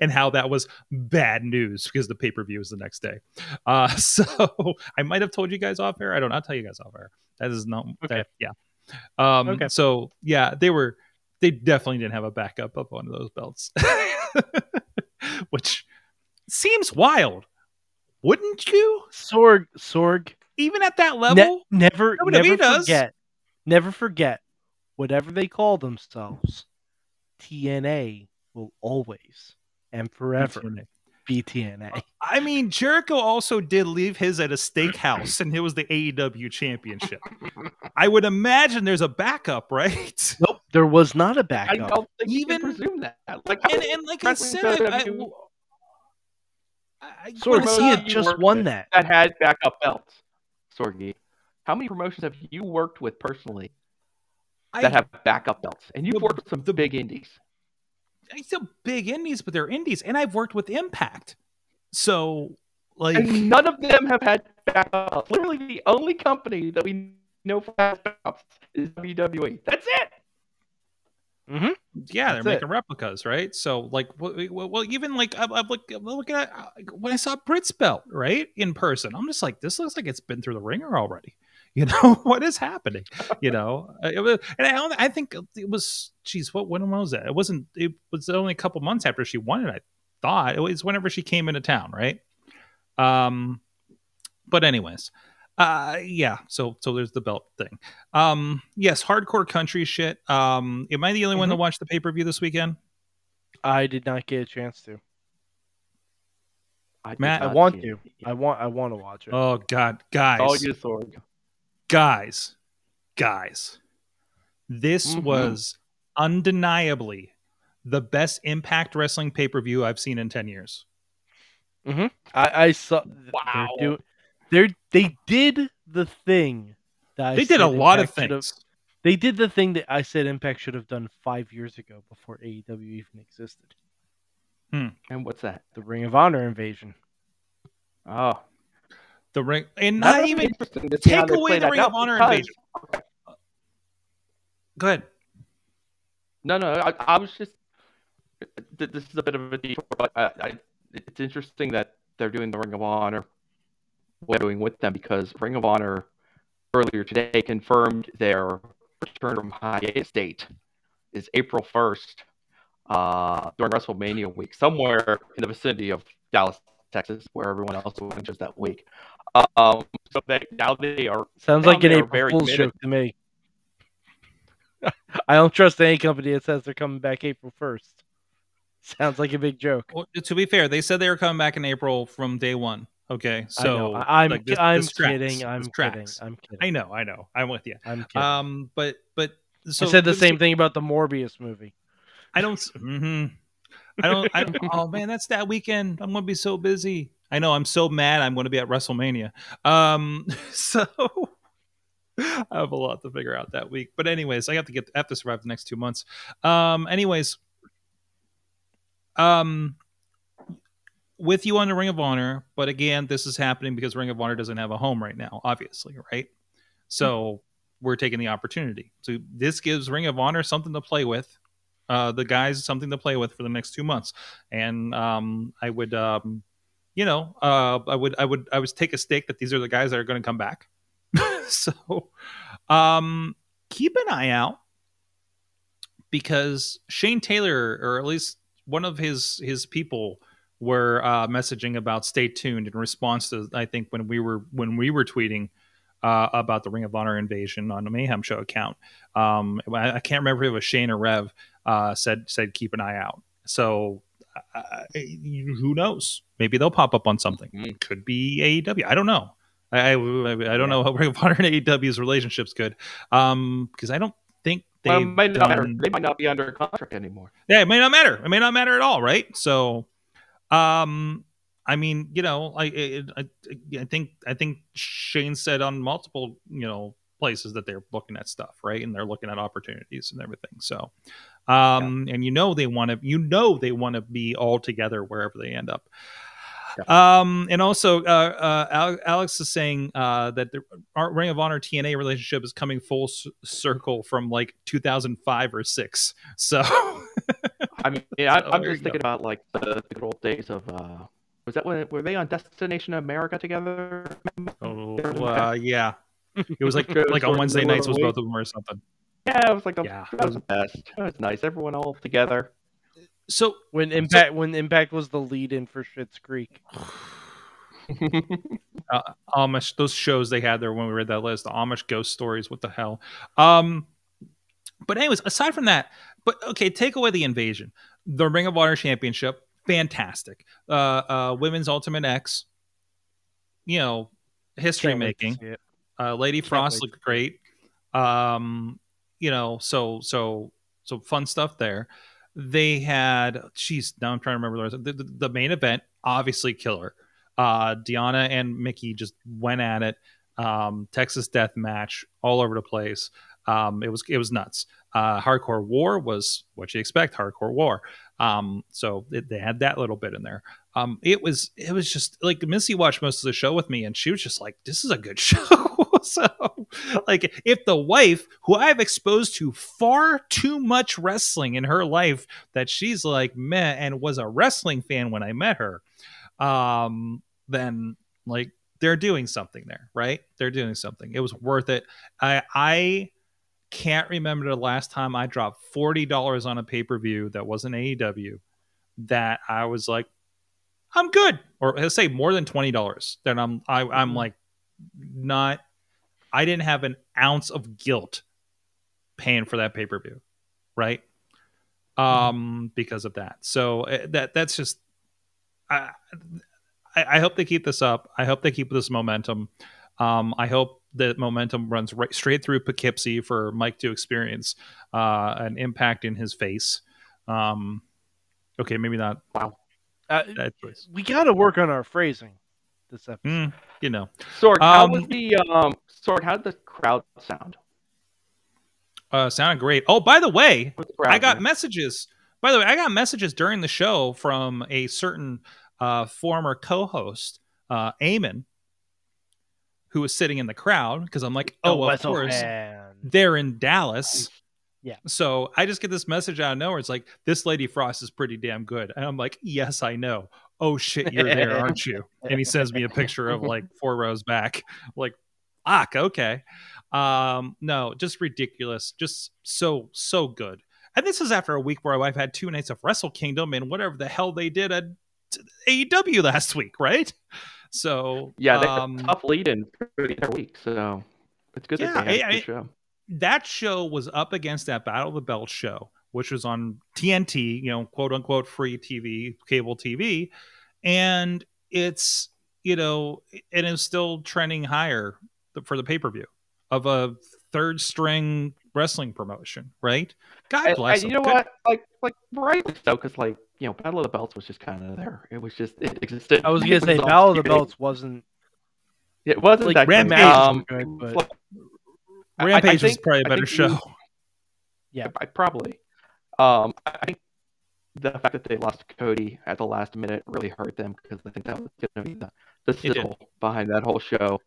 and how that was bad news because the pay per view was the next day. Uh, *laughs* so I might have told you guys off air. I don't. I'll tell you guys off air. That is not. Okay. That, yeah. Um, Okay. So yeah, they were. They definitely didn't have a backup of one of those belts, *laughs* which seems wild, wouldn't you? Sorg, Sorg, Even at that ne- level, never, WWE never does. forget, never forget, whatever they call themselves, TNA will always and forever TNA. Be TNA. I mean, Jericho also did leave his at a steakhouse, and it was the AEW championship. I would imagine there's a backup, right? *laughs* Nope, there was not a backup. I don't think you Even- can presume that. Like, And, and like I said, I, I, WWE I, I Sorg, he had just won with that. that had backup belts, Sorgi. How many promotions have you worked with personally I- that have backup belts? And you've The- worked with some of the big indies. Still big indies, but they're indies, and I've worked with Impact, so like And none of them have had backups. Literally, the only company that we know for backups is WWE. That's it. yeah, they're That's making replicas, right? So like, well, well, even like I'm, I'm I'm looking at uh, when I saw Britt's belt right in person, I'm just like, this looks like it's been through the ringer already. *laughs* You know what is happening? You *laughs* know, Uh, it was, and I, I think it was, geez, what when was that? It wasn't. It was only a couple months after she won it. I thought it was whenever she came into town, right? Um, but anyways, uh, yeah. So so there's the belt thing. Um, yes, hardcore country shit. Um, am I the only one to watch the pay per view this weekend? I did not get a chance to. I, Matt, I want see to. I want. I want to watch it. Oh God, It's guys, all you, Sorg. Guys, guys. This Mhm. was undeniably the best Impact Wrestling pay per view I've seen in ten years. I, I saw. Wow. They're doing. They're they did the thing. That I they did a lot of Impact should have- things. They did the thing that I said Impact should have done five years ago before AEW even existed. And what's that? The Ring of Honor invasion. Oh, The ring, and not even interesting to see how take away the Ring of Honor because- invasion. Go ahead. No, no, I, I was just. This is a bit of a detour, but I, I, it's interesting that they're doing the Ring of Honor. What doing with them because Ring of Honor earlier today confirmed their return from hiatus date is April first, uh, during WrestleMania week, somewhere in the vicinity of Dallas, Texas, where everyone else was just that week. Um, so they, now they are Sounds like an they're April Fool's joke to me. *laughs* I don't trust any company that says they're coming back April first. *laughs* Sounds like a big joke. Well, to be fair, they said they were coming back in April from day one. Okay, so know. I, am like, this- I'm this tracks. kidding. I'm kidding. I'm kidding. I know, I know. I'm with you. I'm kidding. Um, but but so I said the this- same thing about the Morbius movie. I don't. Mm-hmm. I don't. I don't. Oh man, that's that weekend. I'm gonna be so busy. I know. I'm so mad. I'm going to be at WrestleMania. Um. *laughs* So I have a lot to figure out that week. But anyways, I have to get. I have to survive the next two months. Um. Anyways. Um. With you on the Ring of Honor, but again, this is happening because Ring of Honor doesn't have a home right now, obviously, right? So we're taking the opportunity. So this gives Ring of Honor something to play with uh, the guys something to play with for the next two months. And um, I would, um, you know, uh, I would, I would, I would take a stake that these are the guys that are going to come back. *laughs* so, um, keep an eye out because Shane Taylor, or at least one of his his people, were uh, messaging about stay tuned in response to I think when we were when we were tweeting uh, about the Ring of Honor invasion on the Mayhem Show account. Um, I, I can't remember if it was Shane or Rev uh, said said keep an eye out. So uh, who knows? Maybe they'll pop up on something. Mhm. Could be AEW. I don't know. I I, I don't know how Ring of Honor and AEW's relationship's good. Um, because I don't think they Well, might not matter. done- They might not be under contract anymore. yeah, it may not matter. It may not matter at all, right? So, um, I mean, you know, I, I, I, I think, I think Shane said on multiple, you know, places that they're looking at stuff, right? And they're looking at opportunities and everything. So, um, and you know, they want to, you know, they want to be all together wherever they end up. Um, and also, uh, uh, Alex is saying uh, that the our Ring of Honor TNA relationship is coming full c- circle from like 2005 or six. So, *laughs* I mean, *laughs* yeah, So I, I'm just thinking about like the, the good old days of. uh Was that when were they on Destination America together? Oh, uh, yeah. It was like *laughs* like on Wednesday nights was both of them or something. Yeah, it was like the, Yeah. that was the best. That was nice. Everyone all together. So When Impact when Impact was the lead in for Schitt's Creek. *sighs* Amish, those shows they had there when we read that list, the Amish ghost stories, what the hell? Um, but anyways, aside from that, but okay, take away the invasion, the Ring of Honor Championship, fantastic. Uh, uh, Women's Ultimate X, you know, history Can't making. Uh, Lady Can't Frost wait. looked great. Um, you know, so so so fun stuff there. They had, geez, now I'm trying to remember the. The, the, the main event, obviously killer. Uh, Deonna and Mickie just went at it. Um, Texas Death Match all over the place. Um, it was it was nuts. Uh, Hardcore War was what you expect. Hardcore War. Um, so it, they had that little bit in there. Um, it was it was just like Missy watched most of the show with me, and she was just like, "This is a good *laughs* show." *laughs* so, like, if the wife, who I've exposed to far too much wrestling in her life, that she's like meh, and was a wrestling fan when I met her, um, then like they're doing something there, right? They're doing something. It was worth it. I I can't remember the last time I dropped forty dollars on a pay per view that wasn't AEW. That I was like, I'm good, or let's say more than twenty dollars. Then I'm I, I'm like not. I didn't have an ounce of guilt paying for that pay per view, right? Um, because of that. So uh, that that's just. I, I I hope they keep this up. I hope they keep this momentum. Um, I hope that momentum runs right straight through Poughkeepsie for Mike to experience uh, an impact in his face. Um, okay, maybe not Wow. Uh, we got to work on our phrasing this episode. Mm, you know, Sorg, how Um, was the um? Sorg, how did the crowd sound? uh, sounded great. Oh, by the way, the I got like? messages. By the way, I got messages during the show from a certain uh, former co-host, uh, Eamon, who was sitting in the crowd because I'm like, oh, well, of course, fan. they're in Dallas. Yeah. So I just get this message out of nowhere. It's like, this Lady Frost is pretty damn good. And I'm like, yes, I know. Oh shit, you're there, aren't you? And he sends me a picture of like *laughs* four rows back. Like, fuck, okay. Um, no, just ridiculous. Just so, so good. And this is after a week where I've had two nights of Wrestle Kingdom and whatever the hell they did at AEW last week, right? So Yeah, they um, a tough lead in for the week, so it's good Yeah, that they had I- a I- good show. that show was up against that Battle of the Belts show, which was on TNT, you know, quote unquote free TV, cable TV. And it's, you know, and it's still trending higher for the pay per view of a third string wrestling promotion, right? God bless and them. you know Good- what? Like, like rightly so, because like you know, Battle of the Belts was just kind of there. It was just it existed. I was gonna say on Battle of the Belts wasn't It wasn't like that. Rampage was Um, good, but- like, I- I Rampage was probably a better think you- show. Yeah. I probably. Um, I I think the fact that they lost Cody at the last minute really hurt them because I think that was going to be the, the sizzle behind that whole show.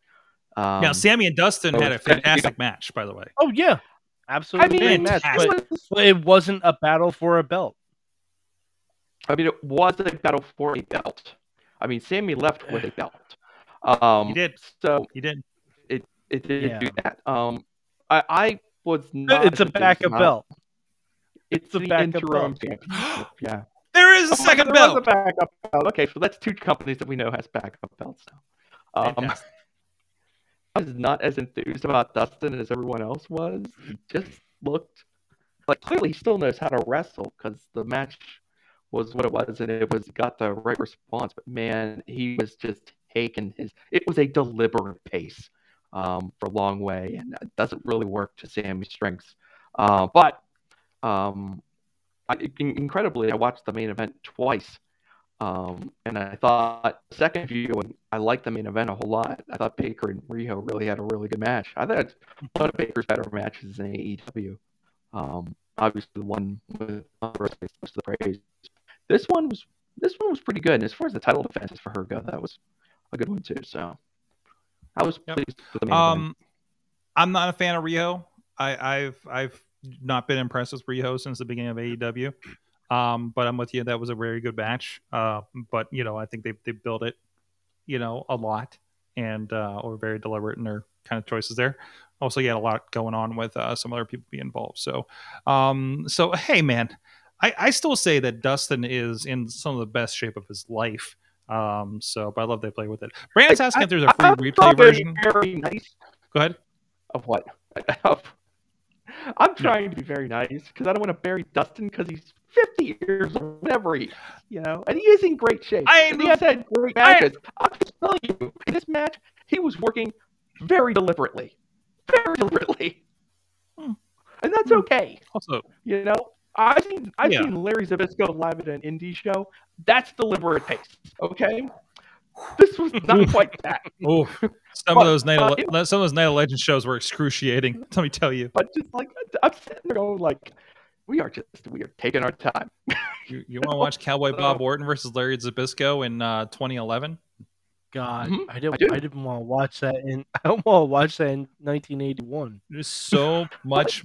Um, now, Sammy and Dustin so had a it's gonna fantastic match, by the way. Oh yeah, absolutely I absolutely mean, great match, but, but it wasn't a battle for a belt. I mean, it was a battle for a belt. I mean, Sammy left with a *sighs* belt. Um, He did. So He did. It it did Yeah. do that. Um, I, I was not. It's a backup belt. It's, It's a the backup interim belt. championship. Yeah. *gasps* There is a Oh, second there belt. was a backup belt. Okay, so that's two companies that we know has backup belts now. Um. I was not as enthused about Dustin as everyone else was. He just looked like clearly he still knows how to wrestle because the match was what it was and it was got the right response. But man, he was just taking his. It was a deliberate pace um, for a long way, and it doesn't really work to Sammy's strengths. Uh, but um, I, incredibly, I watched the main event twice. Um, and I thought second viewing, I liked the main event a whole lot. I thought Baker and Riho really had a really good match. I thought one of Baker's better matches in AEW. Um, obviously the one with most of the praise. This one was this one was pretty good. And as far as the title defenses for her go, that was a good one too. So I was Yep. pleased with the main event. Um, I'm not a fan of Riho. I, I've I've not been impressed with Riho since the beginning of AEW. Um, but I'm with you. That was a very good match. Uh, but you know, I think they they built it, you know, a lot and uh, were very deliberate in their kind of choices there. Also, you had a lot going on with uh, some other people being involved. So, um, so hey, man, I, I still say that Dustin is in some of the best shape of his life. Um, so, but I love they play with it. Brandon's asking if there's a free I'm replay trying to be version. Very nice. Go ahead. Of what? *laughs* I'm trying to be very nice because I don't want to bury Dustin because he's 50 years old, whatever he you know, and he is in great shape. I and he has had great I- matches. I'm just telling you, in this match, he was working very deliberately, very deliberately, Hmm. and that's Hmm. okay. Also, You know, I've seen I've Yeah. seen Larry Zbyszko live at an indie show. That's deliberate pace. Okay, this was not *laughs* quite that. Oh, some But, of those night uh, of, Le- some of those night of legend shows were excruciating. *laughs* Let me tell you. But just like I'm sitting there going like, we are just we are taking our time. *laughs* You, you want to watch Cowboy Bob Orton versus Larry Zbyszko in uh, 2011? God, Mhm, I didn't. I. I, didn't want to watch that in. I don't want to watch that in 1981. There's so much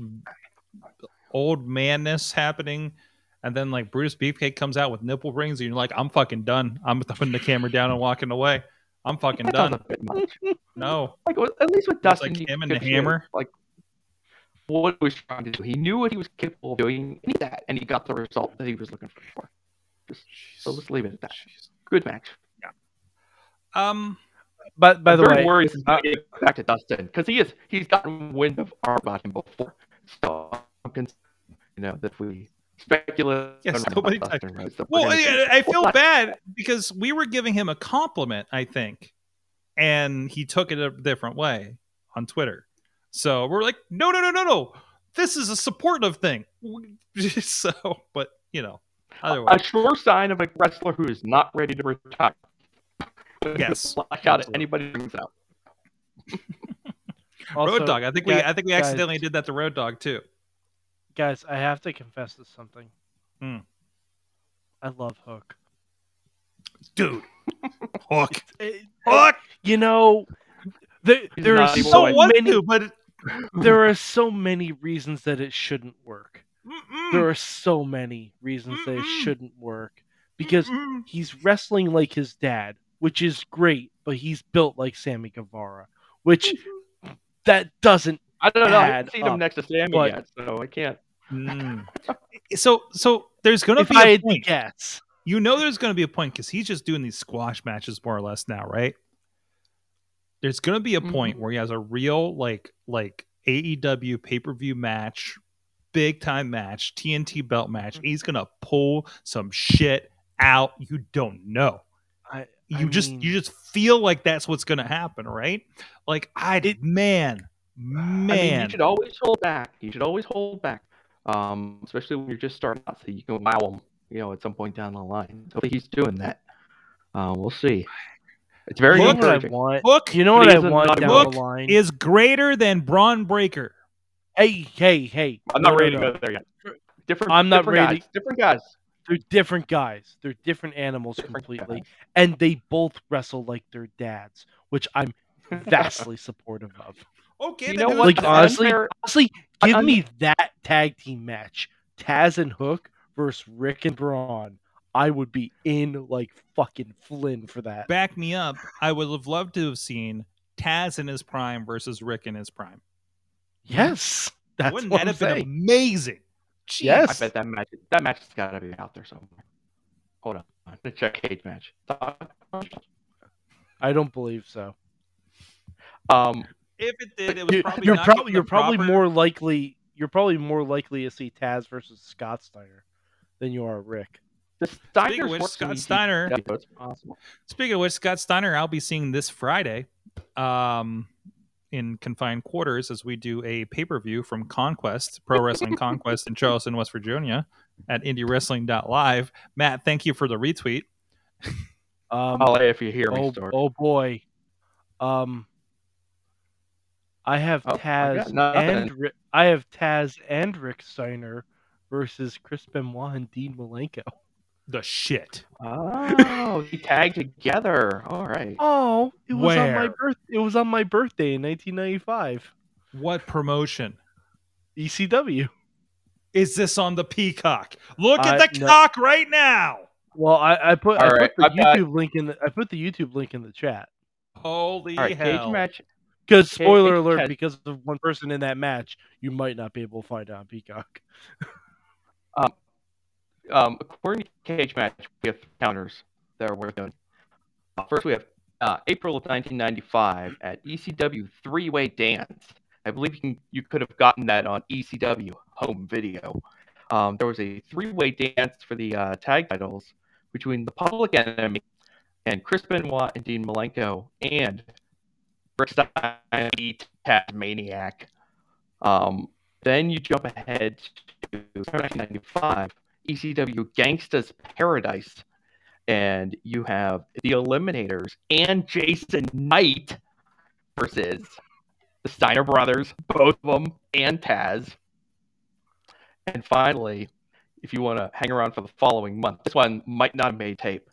old manness happening, and then like Brutus Beefcake comes out with nipple rings, and you're like, I'm fucking done. I'm putting the camera down and walking away. I'm fucking That done. a bit much. No, Like at least with It's like Dustin, him and the hammer. Like what he was trying to do. He knew what he was capable of doing, and he did that, and he got the result that he was looking for. Just so let's leave it at that. Good match. Yeah. Um, But by I'm the way, worried is uh, back to Dustin because he is he's gotten wind of our about him before. So you know, that we speculate. Yes, about nobody Dustin Rhodes, that we're well, I, I feel Well, bad because we were giving him a compliment, I think, and he took it a different way on Twitter. So we're like, no, no, no, no, no. This is a supportive thing. *laughs* so, but you know, other way. a sure sign of a wrestler who is not ready to retire. *laughs* Yes, Lash out at anybody brings out. *laughs* also, Road Dog. I think we, I think we guys- accidentally did that to Road Dog too. Guys, I have to confess to something. Hmm. I love Hook. Dude, *laughs* hook, It- hook. you know, there, He's there are so many. to, but it, *laughs* There are so many reasons that it shouldn't work. Mm-mm, There are so many reasons that it shouldn't work because mm-mm. he's wrestling like his dad, which is great, but he's built like Sammy Guevara, which that doesn't. I don't know. I haven't seen him next to Sammy but- yet, so I can't. Mm. so, so there's gonna If be I a point. guess, you know there's going to be a point because he's just doing these squash matches more or less now right there's going to be a point Mm-hmm. where he has a real like like aew pay-per-view match big time match tnt belt match Mm-hmm. he's going to pull some shit out you don't know I you I just mean, you just feel like that's what's going to happen right like i did, man I mean, man you should always hold back. You should always hold back, um, especially when you're just starting out, so you can wow him, you know, at some point down the line. Hopefully, he's doing that. Uh, we'll see. It's very you know what I encouraging. want. hook You know what I want down Hook the line. is greater than braun breaker hey, hey, hey! I'm not no, ready no, to go there yet. Different. I'm not different ready. Guys, different guys. They're different guys. They're different animals Different completely, guys. and they both wrestle like their dads, which I'm vastly supportive of. *laughs* okay You then know what? Like the- The honestly, unfair- honestly, give I'm- me that tag team match, Taz and Hook versus Rick and Braun. I would be in like fucking Flynn for that. back me up, I would have loved to have seen Taz in his prime versus Rick in his prime? Yes, that's Wouldn't what that I'm have been amazing? Jeez. Yes. I bet that match that match has got to be out there somewhere. Hold on, I'm check cage match. I don't believe so. Um, If it did, it was You- probably you're not probably getting you're the probably proper- more likely you're probably more likely to see Taz versus Scott Steiner than you are Rick. the Speaking Steiners of which, Scott Steiner. ECW, possible. Speaking of which, Scott Steiner, I'll be seeing this Friday, um, in confined quarters as we do a pay per view from Conquest Pro Wrestling Conquest in Charleston, West Virginia, at IndieWrestling.live. Matt, thank you for the retweet. Um, I'll if you hear me, oh, oh boy. Um I have Oh, Taz got nothing. and Ri- I have Taz and Rick Steiner versus Chris Benoit and Dean Malenko. The shit. Oh, he tagged together. All right. Oh, it was on my Where? birth it was on my birthday in 1995. What promotion? ECW. Is this on the Peacock? Look I- at the no. cock right now. Well, I, I put I All put right, the I've got- YouTube link in the I put the YouTube link in the chat. Holy All right. Cage hell. match. Because spoiler alert, because of one person in that match, you might not be able to find it on Peacock. Um, according to Cage Match, we have counters that are worth doing. Uh, first, we have uh, April of 1995 at ECW Three Way Dance. I believe you, can, you could have gotten that on ECW Home Video. Um, there was a three way dance for the uh, tag titles between the Public Enemy and Chris Benoit and Dean Malenko and Rick Steiner, Tazmaniac. Um, then you jump ahead to 1995. ECW Gangsta's Paradise, and you have the Eliminators and Jason Knight versus the Steiner brothers, both of them, and Taz. And finally, if you want to hang around for the following month, this one might not have made tape.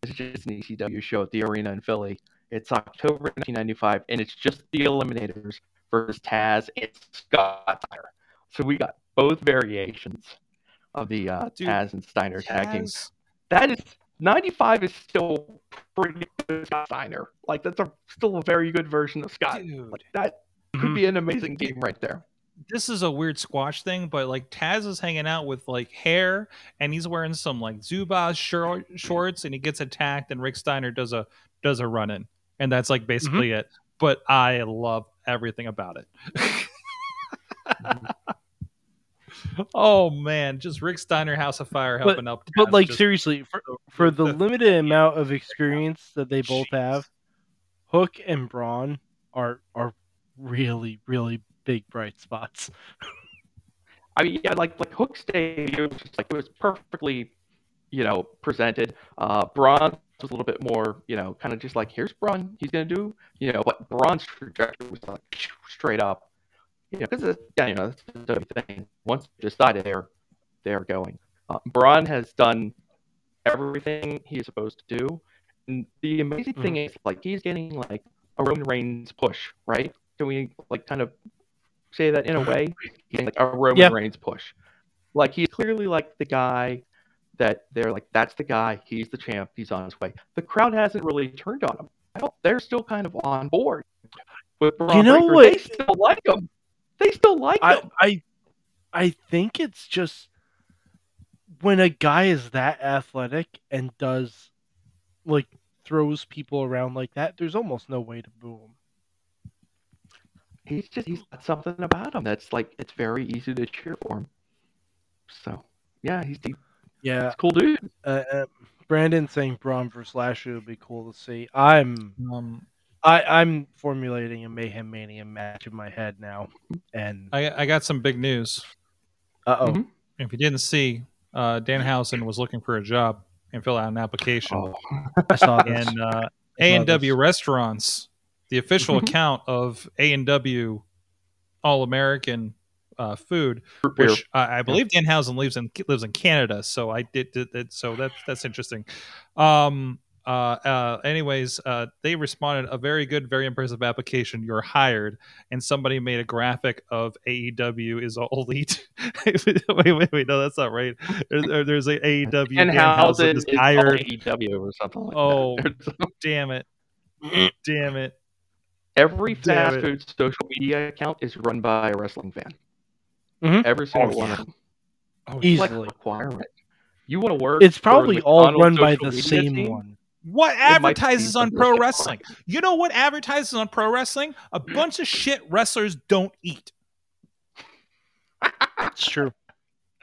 This is just an ECW show at the arena in Philly. It's October 1995, and it's just the Eliminators versus Taz and Scott Steiner. So we got both variations of the uh, Dude, Taz and Steiner tag team. That is 95 is still pretty good Scott Steiner. Like that's a still a very good version of Scott. Dude. Like that could Mhm. be an amazing game right there. this is a weird squash thing, but like Taz is hanging out with like hair and he's wearing some like Zubaz short, shorts and he gets attacked and Rick Steiner does a does a run in. And that's like mm-hmm. basically it. But I love everything about it. *laughs* oh man, just Rick Steiner House of Fire But- helping up. But Taz like just- seriously, for, for the *laughs* limited amount of experience that they both Jeez. have, Hook and Braun are are really really big bright spots. *laughs* I mean, yeah, like like Hook's debut was just like it was perfectly, you know, presented. Uh, Braun was a little bit more, you know, kind of just like here's Braun, he's gonna do, you know, but Braun's trajectory was like straight up, you know, because yeah, you know, that's the thing. Once they decided they're they're going, uh, Braun has done everything he's supposed to do, and the amazing thing is like he's getting like a Roman Reigns push, right? Can we like kind of say that in a way? He's like a Roman Yeah. Reigns push. Like he's clearly like the guy that they're like, that's the guy. He's the champ. He's on his way. The crowd hasn't really turned on him. They're still kind of on board with Braun You know Breaker. what? They still like him. They still like I him. I I think it's just when a guy is that athletic and does like throws people around like that, there's almost no way to boo him. He's just he's got something about him that's like it's very easy to cheer for him. So yeah, he's, he's Yeah, a cool dude. uh, uh, Brandon saying Braun versus Lashley would be cool to see. I'm um, I, I'm formulating a Mayhem Mania match in my head now, and I, I got some big news. uh oh, Mhm. If you didn't see, uh, Danhausen was looking for a job and filled out an application. Oh, I saw *laughs* this. and uh, I A saw and W restaurants, the official Mhm. account of A and W All American uh, food, which I I believe Danhausen lives in lives in Canada. So I did, did, did so that's that's interesting. Um, uh, uh, anyways, uh, they responded a very good, very impressive application. You're hired, and somebody made a graphic of AEW is all elite. *laughs* wait, wait, wait, no, that's not right. There's, there's a AEW and Danhausen Danhausen is is hired. AEW or something like Oh. *laughs* that. Damn it, *clears throat* damn it. Every fast food social media account is run by a wrestling fan. Mhm. Every single Oh, one yeah. of them. Oh, It's like Easily. requirement. You want to work? It's probably all run by the same team? one. What advertises on pro most wrestling? You know what advertises on pro wrestling? A bunch of shit wrestlers don't eat. That's true.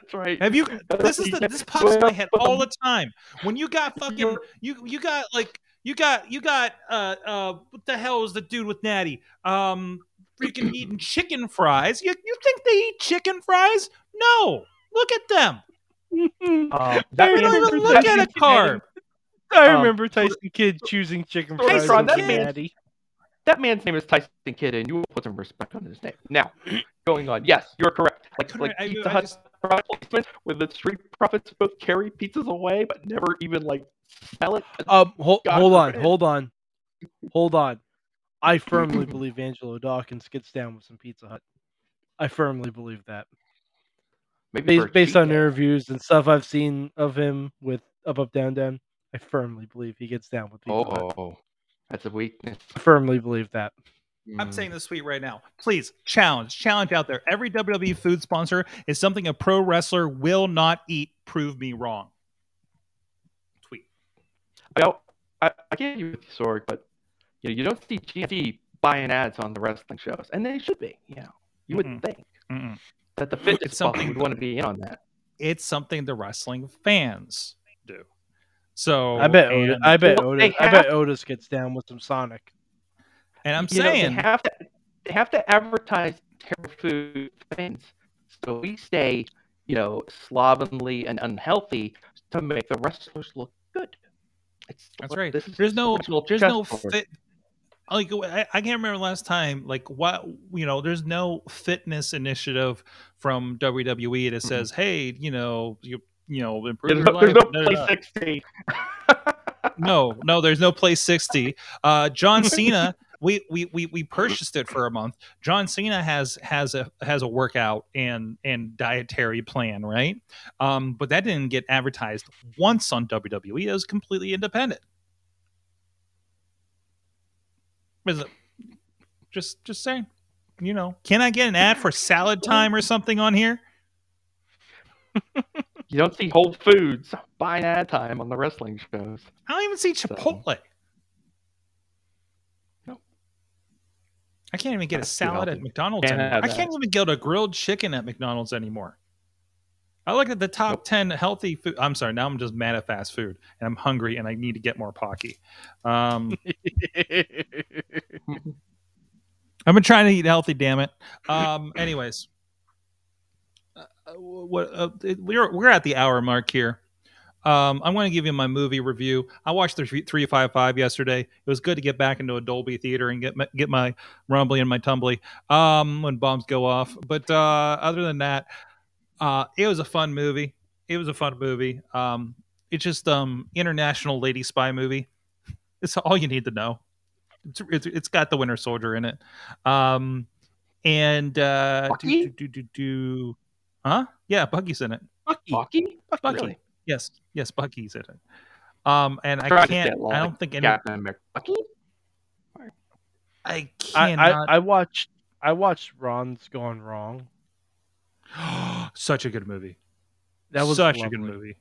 That's right. Have you? *laughs* This is the this pops in my head all the time. When you got *laughs* fucking You're- you you got like you got you got uh uh what the hell is the dude with Natty? Um, freaking eating chicken fries. You you think they eat chicken fries? No. Look at them. *laughs* Uh, They man- don't even look at a carb. I Um, remember Tyson Kidd choosing chicken Hey, fries Ron, that man- Natty. That man's name is Tyson Kidd, and you will put some respect on his name. Now, going on. Yes, you're correct. Like, like I- Pizza I Hut just- product placement, where the street profits both carry pizzas away, but never even like sell it. Um, hold, hold on, hold on, hold on. I firmly *clears throat* believe Angelo Dawkins gets down with some Pizza Hut. I firmly believe that. Maybe Based, based on interviews and stuff I've seen of him with Up Up Down Down, I firmly believe he gets down with Pizza Hut. Oh, that's a weakness. I firmly believe that. I'm saying this tweet right now. Please challenge, challenge out there. Every WWE food sponsor is something a pro wrestler will not eat. Prove me wrong. Tweet. I, don't- I, I get you with you, Sorg, but you, know, you don't see GNC buying ads on the wrestling shows, and they should be. You know, you would Mm-mm. think Mm-mm. that the fitness It's something something- would want to be in on that. It's something the wrestling fans do. So I bet. Otis, I bet. Well, they Otis, I bet Otis gets down with some Sonic. and I'm you know, saying they have to they have to advertise terrible food things, so we stay, you know, slovenly and unhealthy to make the wrestlers look good. It's That's right. This There's the no there's no chessboard. fit like I, I can't remember last time like what you know there's no fitness initiative from WWE that says hey you know you you know improve There's your no, there's no play da. 60. no no there's no play 60 uh John *laughs* Cena we, we we we purchased it for a month. John Cena has has a has a workout and and dietary plan right? Um but that didn't get advertised once on WWE it was completely independent Is it- just just saying you know can I get an ad for salad time or something on here *laughs* You don't see Whole Foods buying ad time on the wrestling shows. I don't even see Chipotle Nope. I can't even get a That's too salad at. McDonald's Can't anymore. I can't even get a grilled chicken at McDonald's anymore. I look at the top. 10 healthy food. I'm sorry, now I'm just mad at fast food and I'm hungry and I need to get more Pocky. Um, I've been trying to eat healthy, damn it. Um, *clears throat* anyways, uh, what uh, it- we're we're at the hour mark here. Um, I'm going to give you my movie review. I watched the three five five yesterday. It was good to get back into a Dolby theater and get my, get my rumbly and my tumbly um, when bombs go off. But uh, other than that, uh, it was a fun movie. It was a fun movie. Um, it's just um international lady spy movie. *laughs* It's all you need to know. It's it's, it's got the Winter Soldier in it. Um, and uh, Bucky? do, do, do, do, do, huh? Yeah, Bucky's in it. Bucky. Bucky? Bucky. Really? Yes, yes, Bucky's in it. Um, and I Tried to can't. I don't think any. Captain America. Bucky? I I. I I watched I watched Ron's Gone Wrong. *gasps* Such a good movie. That was such a good movie.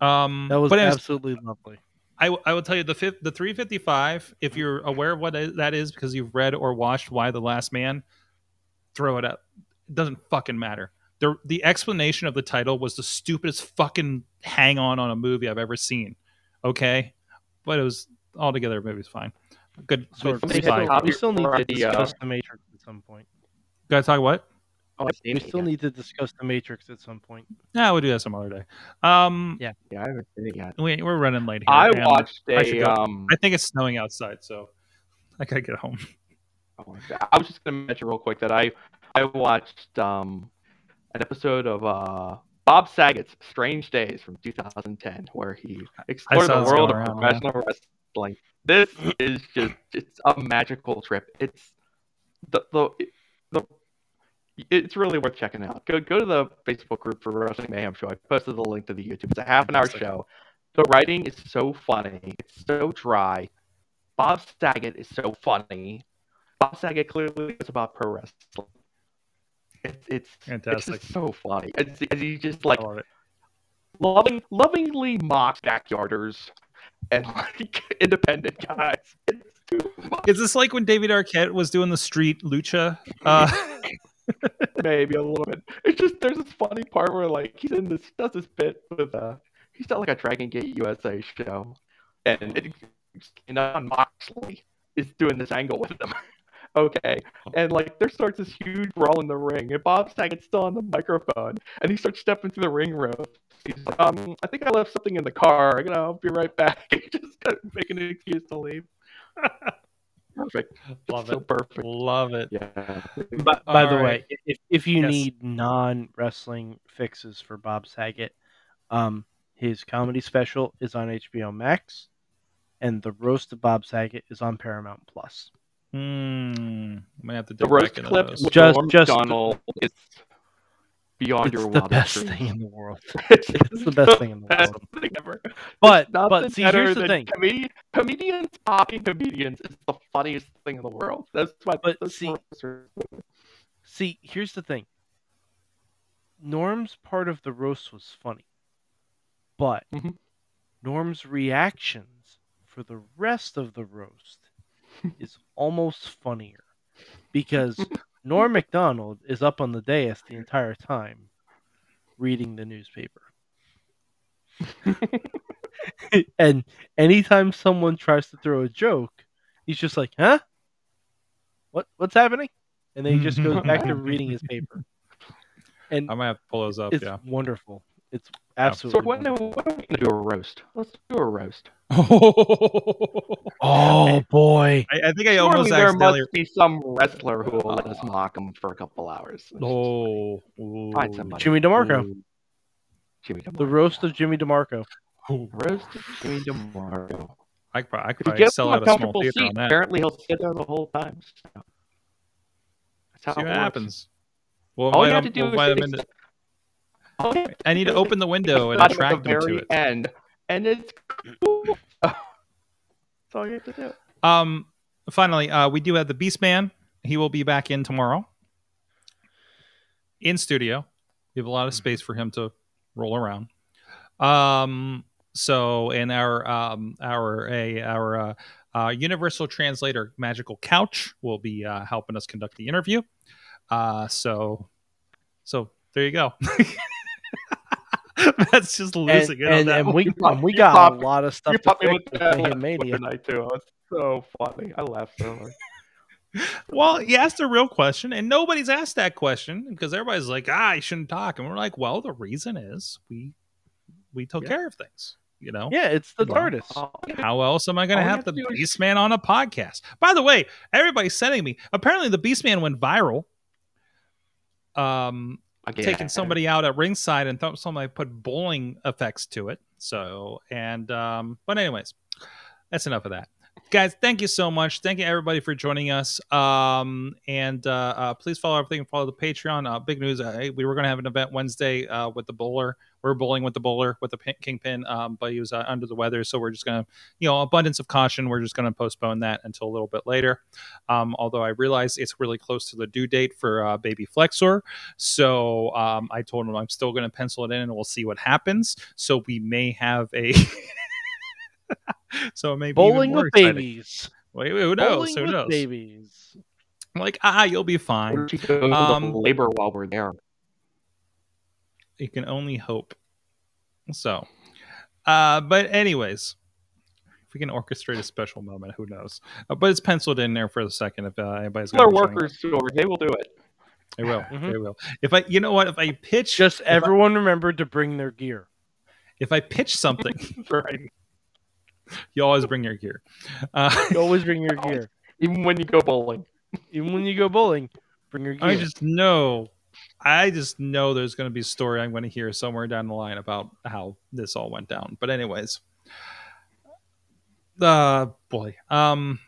Um, That was but anyways, absolutely lovely. I, I will tell you the fifth, the 355. If you're aware of what that is because you've read or watched Y: The Last Man, throw it up. It doesn't fucking matter. The the explanation of the title was the stupidest fucking hang on on a movie I've ever seen. Okay, but it was altogether. The movie's fine. Good. So good we, had still, we still need to discuss the Matrix at some point. Gotta talk what? Oh, I've seen We it still yet. need to discuss the Matrix at some point. Yeah, we'll do that some other day. Um, Yeah. Yeah, I haven't seen it yet. we, we're running late here. I and watched I should a. go. Um, I think it's snowing outside, so I gotta get home. *laughs* oh, I was just gonna mention real quick that I I watched um an episode of uh Bob Saget's Strange Days from 2010, where he explored the world of around, professional wrestling. This is just it's a magical trip. It's the the the it's really worth checking out. Go go to the Facebook group for Wrestling Mayhem Show. I posted the link to the YouTube. It's a half an hour Fantastic. show. The writing is so funny. It's so dry. Bob Saget is so funny. Bob Saget clearly is about pro wrestling. It's it's, it's Fantastic. just so funny. As, as he just like love loving lovingly mocks backyarders and like *laughs* independent guys. It's too much. Is this like when David Arquette was doing the street lucha? Uh, *laughs* *laughs* maybe a little bit. It's just there's this funny part where like he's in this does this bit with uh he's got like a Dragon Gate USA show, and it, and on Moxley is doing this angle with them. *laughs* okay, and like there starts this huge brawl in the ring, and Bob Saget's still on the microphone, and he starts stepping through the ring rope. He's like, um, I think I left something in the car. You know, I'll be right back. *laughs* He just making an excuse to leave. Perfect. *laughs* Love It's so it. perfect. love it. Yeah. But by All the right. way, if if you Yes. need non wrestling fixes for Bob Saget, um, his comedy special is on HBO Max, and the roast of Bob Saget is on Paramount Plus. Hmm. Might have to The dig roast back into clip those. Just- Norm just- Macdonald is beyond It's your the wildest best dreams. thing in the world. *laughs* it's the best thing in the best world. thing ever. But but see, here's the thing. Comedian, comedians talking comedians is the funniest thing in the world. That's why. But that's see- See, here's the thing. Norm's part of the roast was funny, but Mhm. Norm's reactions for the rest of the roast *laughs* is almost funnier because Norm Macdonald is up on the dais the entire time reading the newspaper. *laughs* and anytime someone tries to throw a joke, he's just like, "Huh? What what's happening?" And then he just goes back to *laughs* reading his paper. And I might have to pull those up. it's yeah. wonderful. It's oh. So absolutely when, wonderful. when are we gonna do a roast? Let's do a roast. *laughs* Oh boy. I, I think I almost there accidentally. must be some wrestler who will let us mock him for a couple hours. Oh, Find ooh, somebody. Jimmy DeMarco. ooh. Jimmy DeMarco. The roast of Jimmy DeMarco. roast of Jimmy DeMarco. I could probably, I could If you probably sell him a out a small comfortable theater seat, on that. apparently he'll sit there the whole time. So. That's how See it what works. happens. We'll All you have to do we'll is I need to open the window and at the attract them to it. end, and it's cool. That's all you have to do. Um, finally, uh, we do have the Beast Man. He will be back in tomorrow in studio. We have a lot of space for him to roll around. Um, so, and our um, our a our uh, uh, universal translator, Magical Couch, will be uh, helping us conduct the interview. Uh, so, so there you go. *laughs* *laughs* That's just And, losing it on and, that and we You pop- we got pop- a lot of stuff You to me with with that Mayhem last Mania. tonight too. It was so funny. I laughed so hard. Well, he asked a real question, and nobody's asked that question because everybody's like, "Ah, I shouldn't talk," and we're like, "Well, the reason is we we took Yeah. care of things." You know, Yeah, it's the Well, TARDIS. Oh, how else am I going to have have the to do is- Beastman on a podcast? By the way, everybody's sending me. Apparently, the Beastman went viral. Um, Again. taking somebody out at ringside and thought somebody put bowling effects to it. So, and um, but anyways, that's enough of that. Guys, thank you so much. Thank you everybody for joining us. Um, and uh, uh, please follow everything. Follow the Patreon. Uh, big news: uh, we were going to have an event Wednesday uh, with the bowler. We're bowling with the bowler with the pin- kingpin, um, but he was uh, under the weather, so we're just going to, you know, abundance of caution. We're just going to postpone that until a little bit later. Um, although I realize it's really close to the due date for Baby Flexor, so um, I told him I'm still going to pencil it in, and we'll see what happens. So we may have a. *laughs* *laughs* so it may be Bowling even more with exciting. babies. Wait, wait, who knows? Bowling Who with knows? babies. I'm like, ah, you'll be fine. don't you go to Um, labor while we're there? You can only hope. So, uh, but anyways, if we can orchestrate a special moment, who knows? Uh, but it's penciled in there for a second. If uh, anybody's Our going to workers too, over- they will do it. they will. Mhm. They will. If I, you know what? If I pitch, Just if I- everyone remember to bring their gear. if I pitch something, *laughs* Right. *laughs* you always bring your gear. Uh, *laughs* You always bring your gear. *laughs* Even when you go bowling. Even when you go bowling, bring your gear. I just know, I just know there's going to be a story I'm going to hear somewhere down the line about how this all went down. But anyways, uh, boy, um,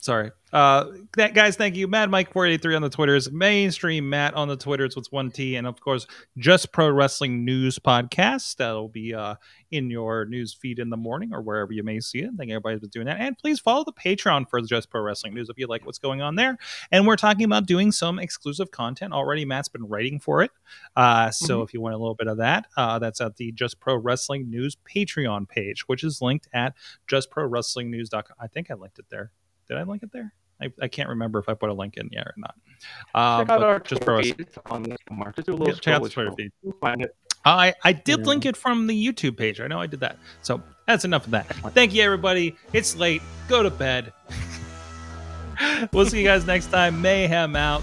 Sorry. Uh, that, guys, thank you. Mad Mike 483 on the Twitters, mainstream Matt on the Twitters with one T, and of course, just pro wrestling news podcast. That'll be uh, in your news feed in the morning or wherever you may see it. Thank everybody's been doing that. And please follow the Patreon for just pro wrestling news if you like what's going on there. And we're talking about doing some exclusive content already. Matt's been writing for it. Uh, so Mm-hmm. if you want a little bit of that, uh, that's at the Just Pro Wrestling News Patreon page, which is linked at justprowrestlingnews.com. I think I linked it there. Did I link it there? I, I can't remember if I put a link in yet or not. Um, Check out our just feed. On the mark. Just do a little Yeah, check out the Twitter feed. You'll find it. I, I did Yeah. link it from the YouTube page. I know I did that. So that's enough of that. Thank you, everybody. It's late. Go to bed. *laughs* we'll see you guys next time. Mayhem out.